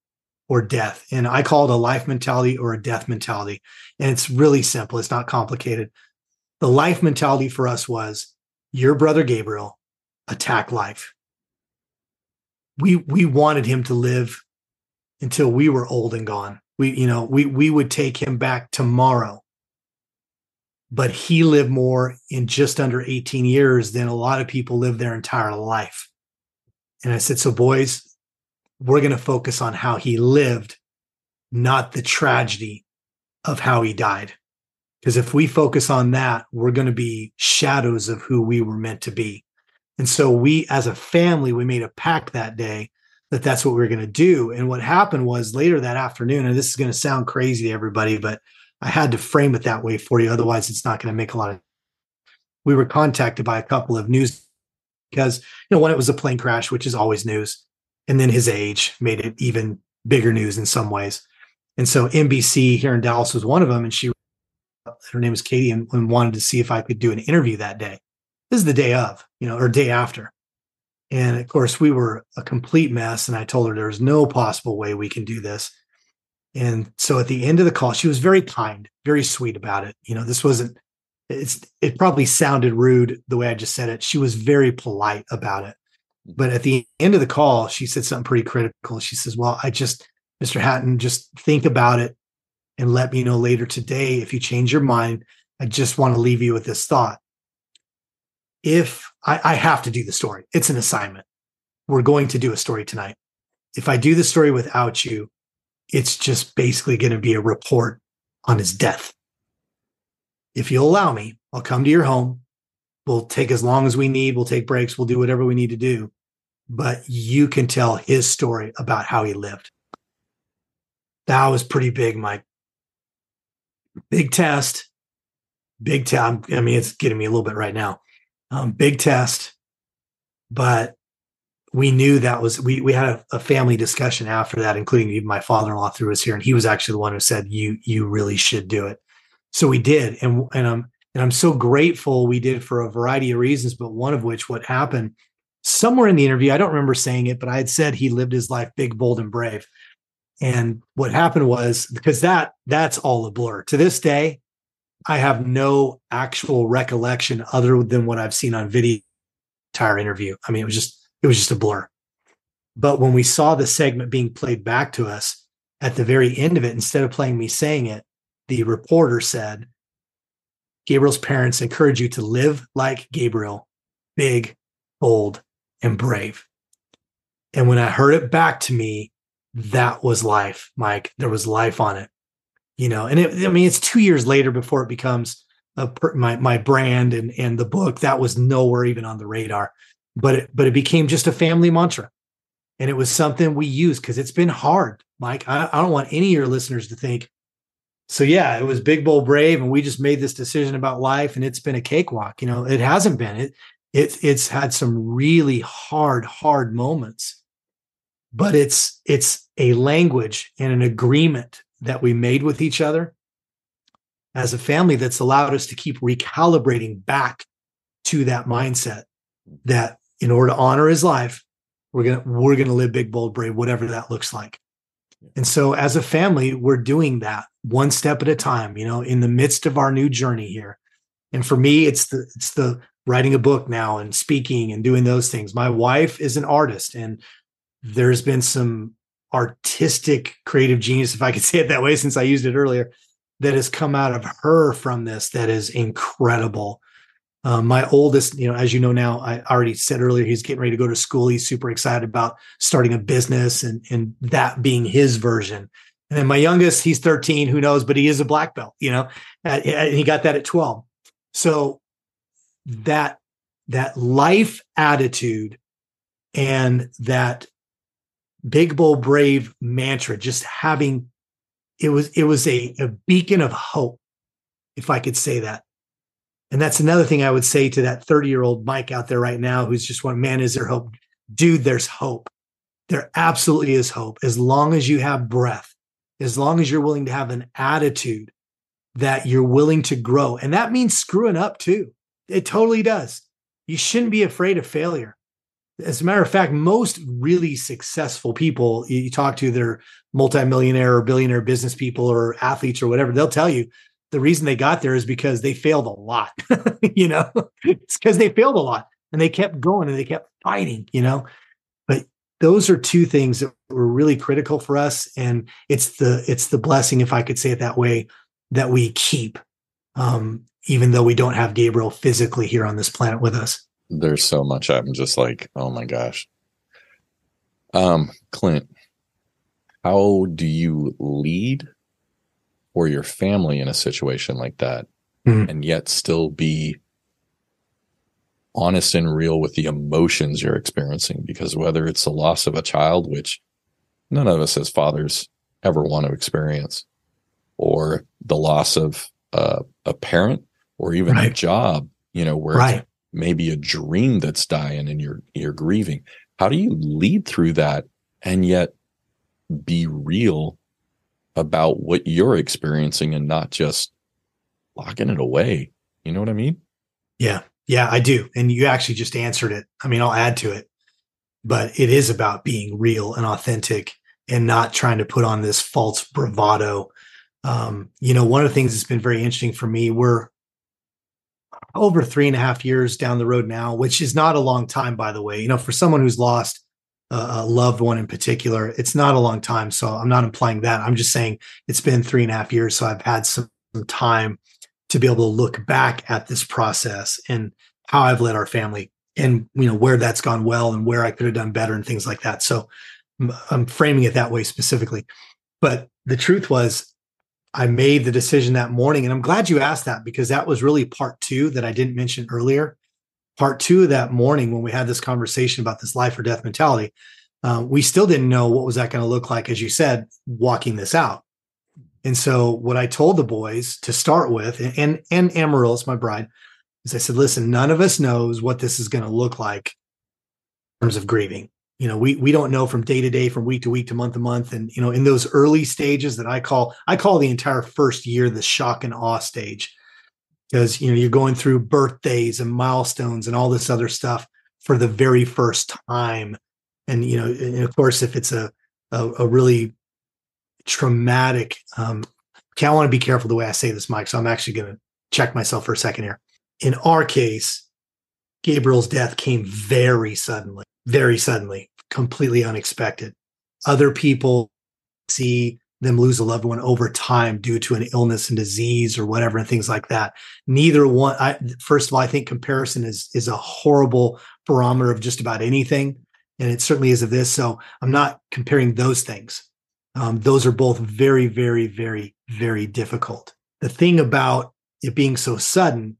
or death. And I call it a life mentality or a death mentality. And it's really simple, it's not complicated. The life mentality for us was your brother Gabriel attack life. We we wanted him to live until we were old and gone. We, you know, we we would take him back tomorrow. But he lived more in just under 18 years than a lot of people live their entire life. And I said, so boys, we're going to focus on how he lived, not the tragedy of how he died. Because if we focus on that, we're going to be shadows of who we were meant to be. And so we, as a family, we made a pact that day that that's what we were going to do. And what happened was later that afternoon, and this is going to sound crazy to everybody, but I had to frame it that way for you. Otherwise, it's not going to make a lot of. We were contacted by a couple of news because, you know, when it was a plane crash, which is always news, and then his age made it even bigger news in some ways. And so NBC here in Dallas was one of them, and she, her name is Katie, and, and wanted to see if I could do an interview that day. This is the day of, you know, or day after. And of course, we were a complete mess. And I told her there's no possible way we can do this. And so at the end of the call, she was very kind, very sweet about it. You know, this wasn't, it's, it probably sounded rude the way I just said it. She was very polite about it. But at the end of the call, she said something pretty critical. She says, Well, I just, Mr. Hatton, just think about it and let me know later today if you change your mind. I just want to leave you with this thought if I, I have to do the story, it's an assignment. We're going to do a story tonight. If I do the story without you, it's just basically going to be a report on his death. If you'll allow me, I'll come to your home. We'll take as long as we need. We'll take breaks. We'll do whatever we need to do. But you can tell his story about how he lived. That was pretty big, Mike. Big test. Big test. I mean, it's getting me a little bit right now um, big test, but we knew that was we we had a, a, family discussion after that, including even my father-in-law threw us here, and he was actually the one who said you you really should do it. So we did, and and I'm and I'm so grateful we did for a variety of reasons, but one of which what happened somewhere in the interview, I don't remember saying it, but I had said he lived his life big, bold, and brave. And what happened was because that that's all a blur to this day. I have no actual recollection other than what I've seen on video entire interview. I mean, it was just it was just a blur. But when we saw the segment being played back to us at the very end of it, instead of playing me saying it, the reporter said, Gabriel's parents encourage you to live like Gabriel, big, bold, and brave. And when I heard it back to me, that was life, Mike. There was life on it you know? And it, i mean it's two years later before it becomes a, my my brand and and the book. That was nowhere even on the radar. But it but it became just a family mantra. And it was something we use because it's been hard mike. I, I don't want any of your listeners to think so yeah it was big bold brave and we just made this decision about life and it's been a cakewalk you know? It hasn't been. It it it's had some really hard hard moments. But it's it's a language and an agreement that we made with each other as a family that's allowed us to keep recalibrating back to that mindset that in order to honor his life we're to we're to live big bold brave whatever that looks like and so as a family we're doing that one step at a time you know in the midst of our new journey here and for me it's the it's the writing a book now and speaking and doing those things my wife is an artist and there's been some artistic creative genius, if I could [laughs] say it that way, since I used it earlier, that has come out of her from this that is incredible. Um, my oldest, you know, as you know now, I already said earlier, he's getting ready to go to school. He's super excited about starting a business and and that being his version. And then my youngest, he's 13, who knows, but he is a black belt, you know, and he got that at 12. So that that life attitude and that big bold brave mantra just having it was it was a, a beacon of hope if i could say that and that's another thing i would say to that 30 year old mike out there right now who's just one man is there hope? Dude there's hope. There absolutely is hope. As long as you have breath as long as you're willing to have an attitude that you're willing to grow and that means screwing up too. It totally does. You shouldn't be afraid of failure. As a matter of fact, most really successful people you talk to, they're multimillionaire or billionaire business people or athletes or whatever, they'll tell you the reason they got there is because they failed a lot. [laughs] you know, it's because they failed a lot and they kept going and they kept fighting, you know. But those are two things that were really critical for us and it's the it's the blessing if i could say it that way that we keep um, even though we don't have gabriel physically here on this planet with us there's so much i'm just like oh my gosh um clint how do you lead for your family in a situation like that Mhm. and yet still be honest and real with the emotions you're experiencing because whether it's the loss of a child which none of us as fathers ever want to experience or the loss of uh, a parent or even a job you know where right maybe a dream that's dying and you're you're grieving how do you lead through that and yet be real about what you're experiencing and not just locking it away you know what i mean Yeah, yeah, I do. And you actually just answered it. I mean, I'll add to it, but it is about being real and authentic and not trying to put on this false bravado. Um, you know, one of the things that's been very interesting for me, we're over three and a half years down the road now, which is not a long time, by the way. You know, for someone who's lost a, loved one in particular, it's not a long time. So I'm not implying that. I'm just saying it's been three and a half years. So I've had some, some time to be able to look back at this process and how I've led our family and you know where that's gone well and where I could have done better and things like that. So I'm- framing it that way specifically. But the truth was I made the decision that morning and I'm glad you asked that because that was really part 2 that I didn't mention earlier. Part 2 of that morning when we had this conversation about this life or death mentality, uh, we still didn't know what was that going to look like as you said walking this out. And so what I told the boys to start with, and and, and Amaryllis, my bride, is I said, listen, none of us knows what this is going to look like in terms of grieving. You know, we we don't know from day to day, from week to week to month to month. And you know, in those early stages that I call I call the entire first year the shock and awe stage. Because you know, you're going through birthdays and milestones and all this other stuff for the very first time. And you know, and of course, if it's a a, a really traumatic um okay, I want to be careful the way I say this, Mike. So I'm actually going to check myself for a second here. In our case, Gabriel's death came very suddenly, very suddenly, completely unexpected. Other people see them lose a loved one over time due to an illness and disease or whatever and things like that. Neither one I first of all, I think comparison is is a horrible barometer of just about anything. And it certainly is of this. So I'm not comparing those things. Um, those are both very, very, very, very difficult. The thing about it being so sudden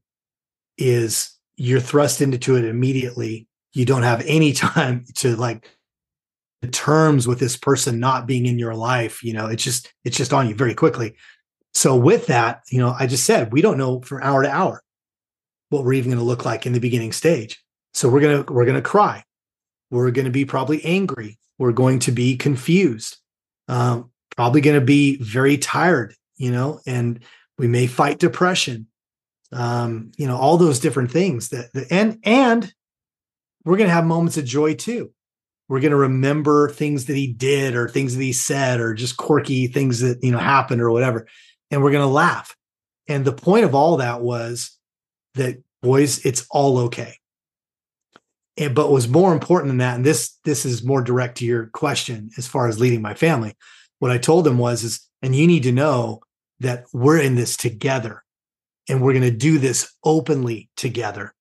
is you're thrust into it immediately. You don't have any [laughs] time to like terms with this person not being in your life. You know, it's just it's just on you very quickly. So with that, you know, I just said we don't know from hour to hour what we're even going to look like in the beginning stage. So we're gonna we're gonna cry. We're going to be probably angry. We're going to be confused um, probably going to be very tired, you know, and we may fight depression, um, you know, all those different things that, that and and we're going to have moments of joy too. We're going to remember things that he did or things that he said or just quirky things that you know happened or whatever, and we're going to laugh. And the point of all that was that boys, it's all okay. And, but was more important than that, and this this is more direct to your question as far as leading my family. What I told them was, is and you need to know that we're in this together, and we're going to do this openly together.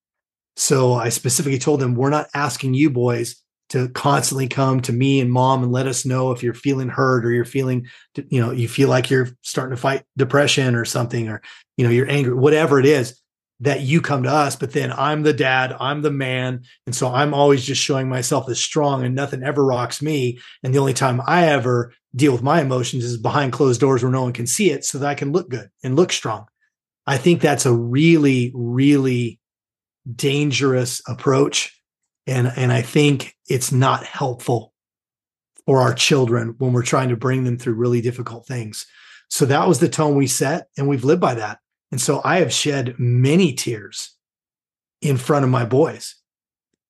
So I specifically told them we're not asking you boys to constantly come to me and mom and let us know if you're feeling hurt or you're feeling, you know, you feel like you're starting to fight depression or something, or you know, you're angry, whatever it is that you come to us, but then I'm the dad, I'm the man. And so I'm always just showing myself as strong and nothing ever rocks me. And the only time I ever deal with my emotions is behind closed doors where no one can see it so that I can look good and look strong. I think that's a really, really dangerous approach. And, and I think it's not helpful for our children when we're trying to bring them through really difficult things. So that was the tone we set, and we've lived by that. And so I have shed many tears in front of my boys,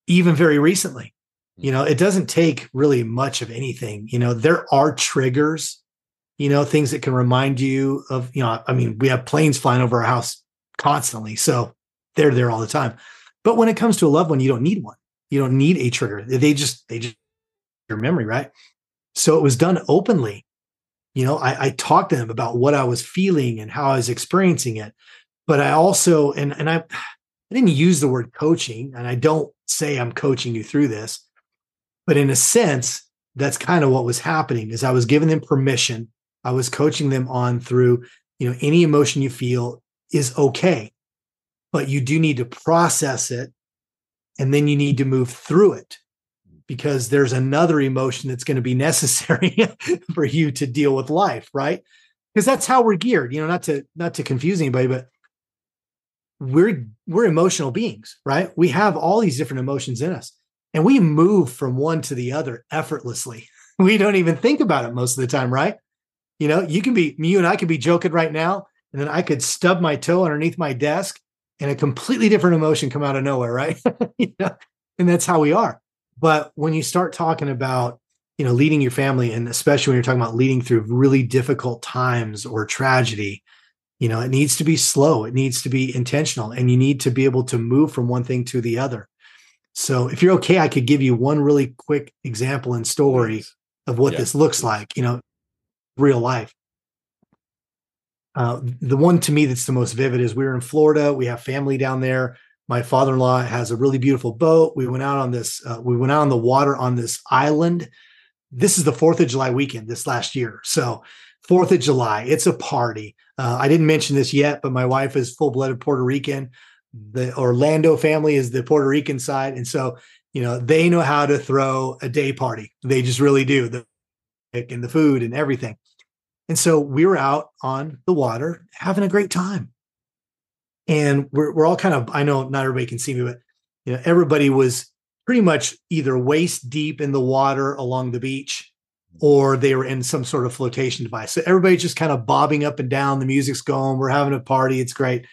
even very recently. You know, it doesn't take really much of anything. You know, there are triggers, you know, things that can remind you of, you know, I mean, we have planes flying over our house constantly. So they're there all the time. But when it comes to a loved one, you don't need one. You don't need a trigger. They just, they just your memory, right? So it was done openly. You know, I, I talked to them about what I was feeling and how I was experiencing it. But I also, and and I I didn't use the word coaching, and I don't say I'm coaching you through this, but in a sense, that's kind of what was happening is I was giving them permission. I was coaching them on through, you know, any emotion you feel is okay, but you do need to process it and then you need to move through it because there's another emotion that's going to be [laughs] necessary for you to deal with life, right? Because that's how we're geared, you know, not to not to confuse anybody, but we're we're emotional beings, right? We have all these different emotions in us and we move from one to the other effortlessly. [laughs] We don't even think about it most of the time, right? You know, you can be you and I could be joking right now and then I could stub my toe underneath my desk and a completely different emotion come out of nowhere, right? [laughs] you know? And that's how we are. But when you start talking about, you know, leading your family and especially when you're talking about leading through really difficult times or tragedy, you know, it needs to be slow, it needs to be intentional, and you need to be able to move from one thing to the other. So, if you're okay, I could give you one really quick example and story of what this looks like, you know, real life. Uh, the one to me that's the most vivid is we were in Florida. We have family down there. My father-in-law has a really beautiful boat. We went out on this. Uh, we went out on the water on this island. This is the Fourth of July weekend this last year. So Fourth of July, it's a party. Uh, I didn't mention this yet, but my wife is full-blooded Puerto Rican. The Orlando family is the Puerto Rican side, and so you know they know how to throw a day party. They just really do the and the food and everything. And so we were out on the water having a great time. And we're, we're all kind of, I know not everybody can see me, but you know, everybody was pretty much either waist deep in the water along the beach or they were in some sort of flotation device. So everybody's just kind of bobbing up and down. The music's going, we're having a party. It's great.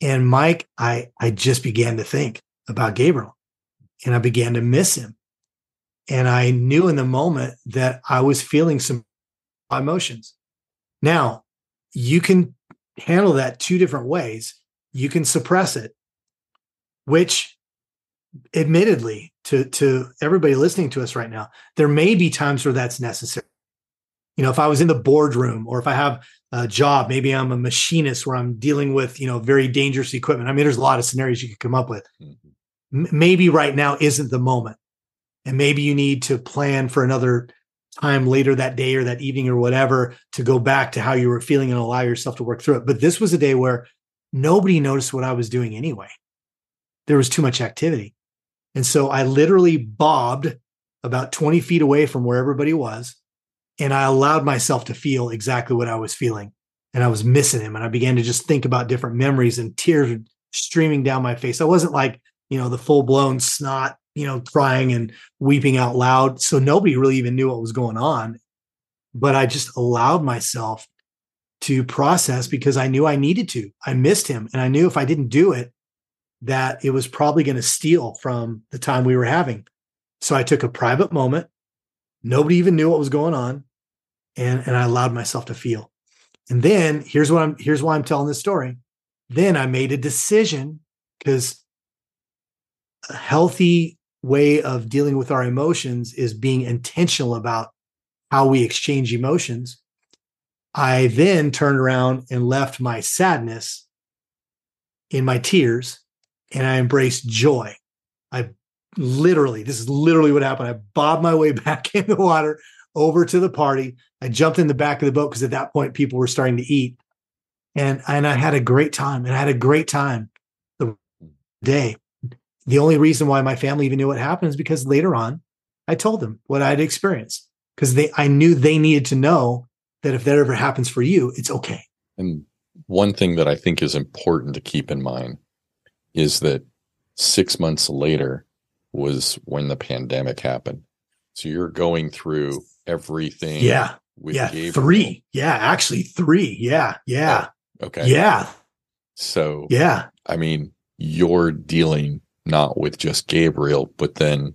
And Mike, I I just began to think about Gabriel and I began to miss him. And I knew in the moment that I was feeling some emotions. Now, you can handle that two different ways. You can suppress it, which admittedly to to everybody listening to us right now, there may be times where that's necessary. You know, if I was in the boardroom or if I have a job, maybe I'm a machinist where I'm dealing with, you know, very dangerous equipment. I mean, there's a lot of scenarios you could come up with. Mm-hmm. M- maybe right now isn't the moment. And maybe you need to plan for another time later that day or that evening or whatever to go back to how you were feeling and allow yourself to work through it. But this was a day where nobody noticed what I was doing anyway. There was too much activity. And so I literally bobbed about 20 feet away from where everybody was. And I allowed myself to feel exactly what I was feeling. And I was missing him. And I began to just think about different memories and tears streaming down my face. I wasn't like, you know, the full blown snot you know, crying and weeping out loud. So nobody really even knew what was going on. But I just allowed myself to process because I knew I needed to. I missed him. And I knew if I didn't do it, that it was probably going to steal from the time we were having. So I took a private moment. Nobody even knew what was going on. And, and I allowed myself to feel. And then here's what I'm here's why I'm telling this story. Then I made a decision because a healthy way of dealing with our emotions is being intentional about how we exchange emotions. I then turned around and left my sadness in my tears and I embraced joy. I literally, this is literally what happened. I bobbed my way [laughs] back in the water over to the party. I jumped in the back of the boat because at that point people were starting to eat. And, and I had a great time and I had a great time the hmm. day the only reason why my family even knew what happened is because later on I told them what I'd experienced because they I knew they needed to know that if that ever happens for you, it's okay. And one thing that I think is important to keep in mind is that six months later was when the pandemic happened. So you're going through everything. Yeah. yeah. Gabriel. Three. Yeah. Actually, three. Yeah. Yeah. Oh, okay. Yeah. So, yeah. I mean, you're dealing not with just Gabriel, but then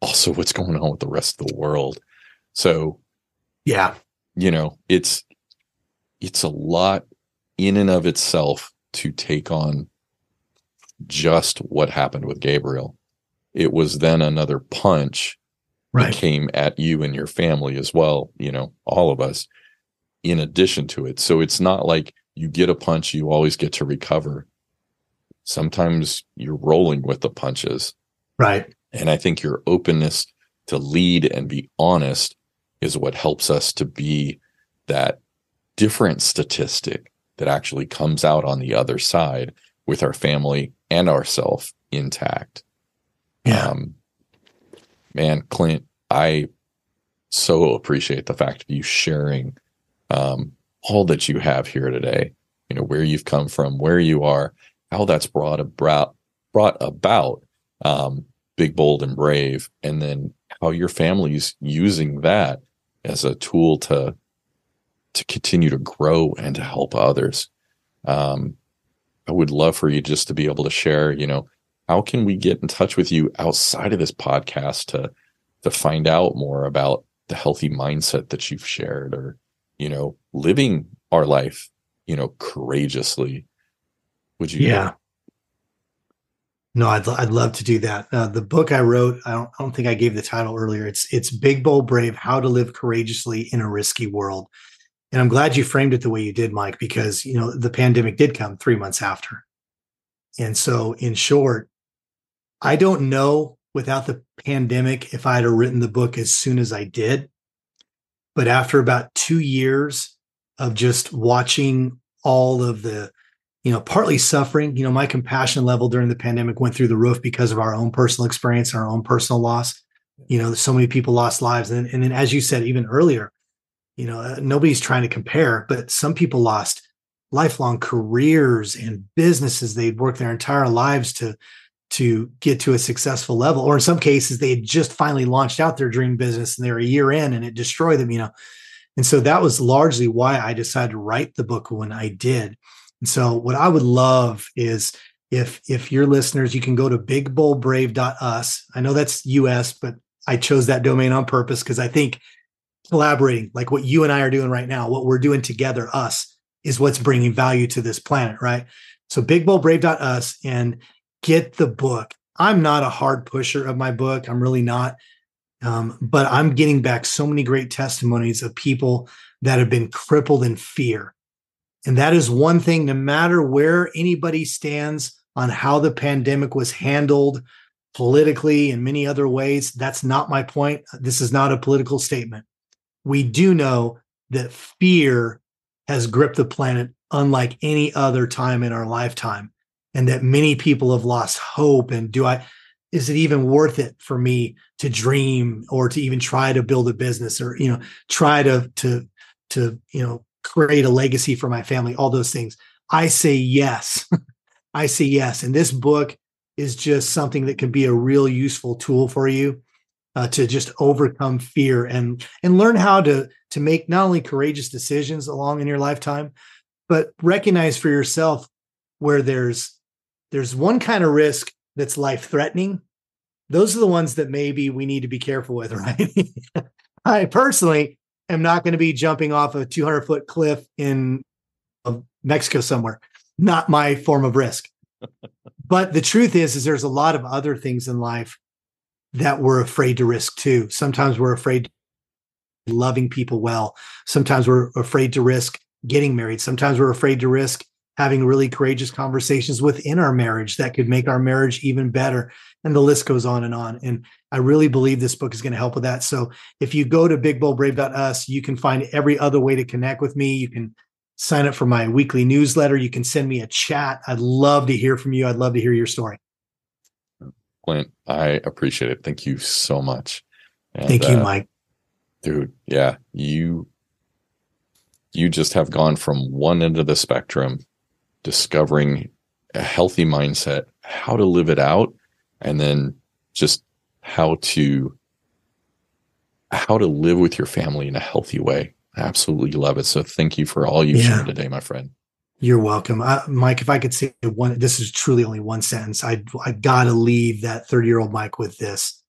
also what's going on with the rest of the world. So, yeah, you know, it's it's a lot in and of itself to take on just what happened with Gabriel. It was then another punch right. came at you and your family as well, you know, all of us in addition to it. So it's not like you get a punch, you always get to recover. Sometimes you're rolling with the punches. Right. And I think your openness to lead and be honest is what helps us to be that different statistic that actually comes out on the other side with our family and ourself intact. Yeah. Um, man, Clint, I so appreciate the fact of you sharing um, all that you have here today. You know where you've come from, where you are, how that's brought about brought about um, big, bold, and brave, and then how your family's using that as a tool to to continue to grow and to help others. Um, I would love for you just to be able to share, you know, how can we get in touch with you outside of this podcast to to find out more about the healthy mindset that you've shared or you know living our life you know courageously would you? Yeah. No i'd, I'd love to do that. Uh, the book i wrote I don't, I don't think i gave the title earlier. It's it's big bold brave how to live courageously in a risky world. And i'm glad you framed it the way you did mike because you know the pandemic did come three months after. And so in short i don't know without the pandemic if i'd have written the book as soon as i did. But after about two years of just watching all of the, you know, partly suffering, you know, my compassion level during the pandemic went through the roof because of our own personal experience, and our own personal loss. You know, so many people lost lives. And, and then, as you said, even earlier, you know, uh, nobody's trying to compare, but some people lost lifelong careers and businesses they'd worked their entire lives to to get to a successful level or in some cases they had just finally launched out their dream business and they're a year in and it destroyed them you know and so that was largely why i decided to write the book when i did and so what i would love is if if your listeners you can go to bigboldbrave.us. i know that's us but i chose that domain on purpose because i think collaborating like what you and i are doing right now what we're doing together us is what's bringing value to this planet right so bigboldbrave.us and get the book. I'm not a hard pusher of my book. I'm really not. Um, but I'm getting back so many great testimonies of people that have been crippled in fear. And that is one thing, no matter where anybody stands on how the pandemic was handled politically in many other ways, that's not my point. This is not a political statement. We do know that fear has gripped the planet unlike any other time in our lifetime and that many people have lost hope and do i is it even worth it for me to dream or to even try to build a business or you know try to to to you know create a legacy for my family all those things i say yes [laughs] i say yes and this book is just something that can be a real useful tool for you uh, to just overcome fear and and learn how to to make not only courageous decisions along in your lifetime but recognize for yourself where there's there's one kind of risk that's life threatening. Those are the ones that maybe we need to be careful with, [laughs] right? I personally am not going to be jumping off a 200 foot cliff in Mexico somewhere. Not my form of risk. [laughs] but the truth is, is there's a lot of other things in life that we're afraid to risk too. Sometimes we're afraid loving people well. Sometimes we're afraid to risk getting married. Sometimes we're afraid to risk having really courageous conversations within our marriage that could make our marriage even better. And the list goes on and on. And I really believe this book is going to help with that. So if you go to bigboldbrave.us, you can find every other way to connect with me. You can sign up for my weekly newsletter. You can send me a chat. I'd love to hear from you. I'd love to hear your story. Clint, I appreciate it. Thank you so much. And, Thank you, uh, Mike. Dude, yeah, you you just have gone from one end of the spectrum discovering a healthy mindset, how to live it out, and then just how to how to live with your family in a healthy way. I absolutely love it. So thank you for all you've yeah. shared today, my friend. You're welcome, uh, Mike. If I could say one, this is truly only one sentence. I I gotta leave that 30 year old Mike with this.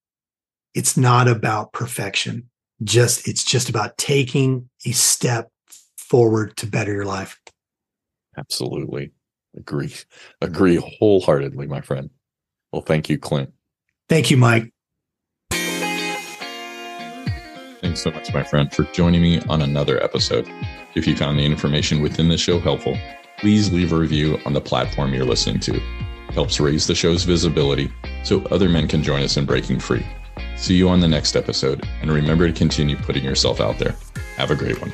It's not about perfection. Just it's just about taking a step forward to better your life. Absolutely. Agree. Agree wholeheartedly, my friend. Well, thank you, Clint. Thank you, Mike. Thanks so much, my friend, for joining me on another episode. If you found the information within the show helpful, please leave a review on the platform you're listening to. It helps raise the show's visibility so other men can join us in breaking free. See you on the next episode, and remember to continue putting yourself out there. Have a great one.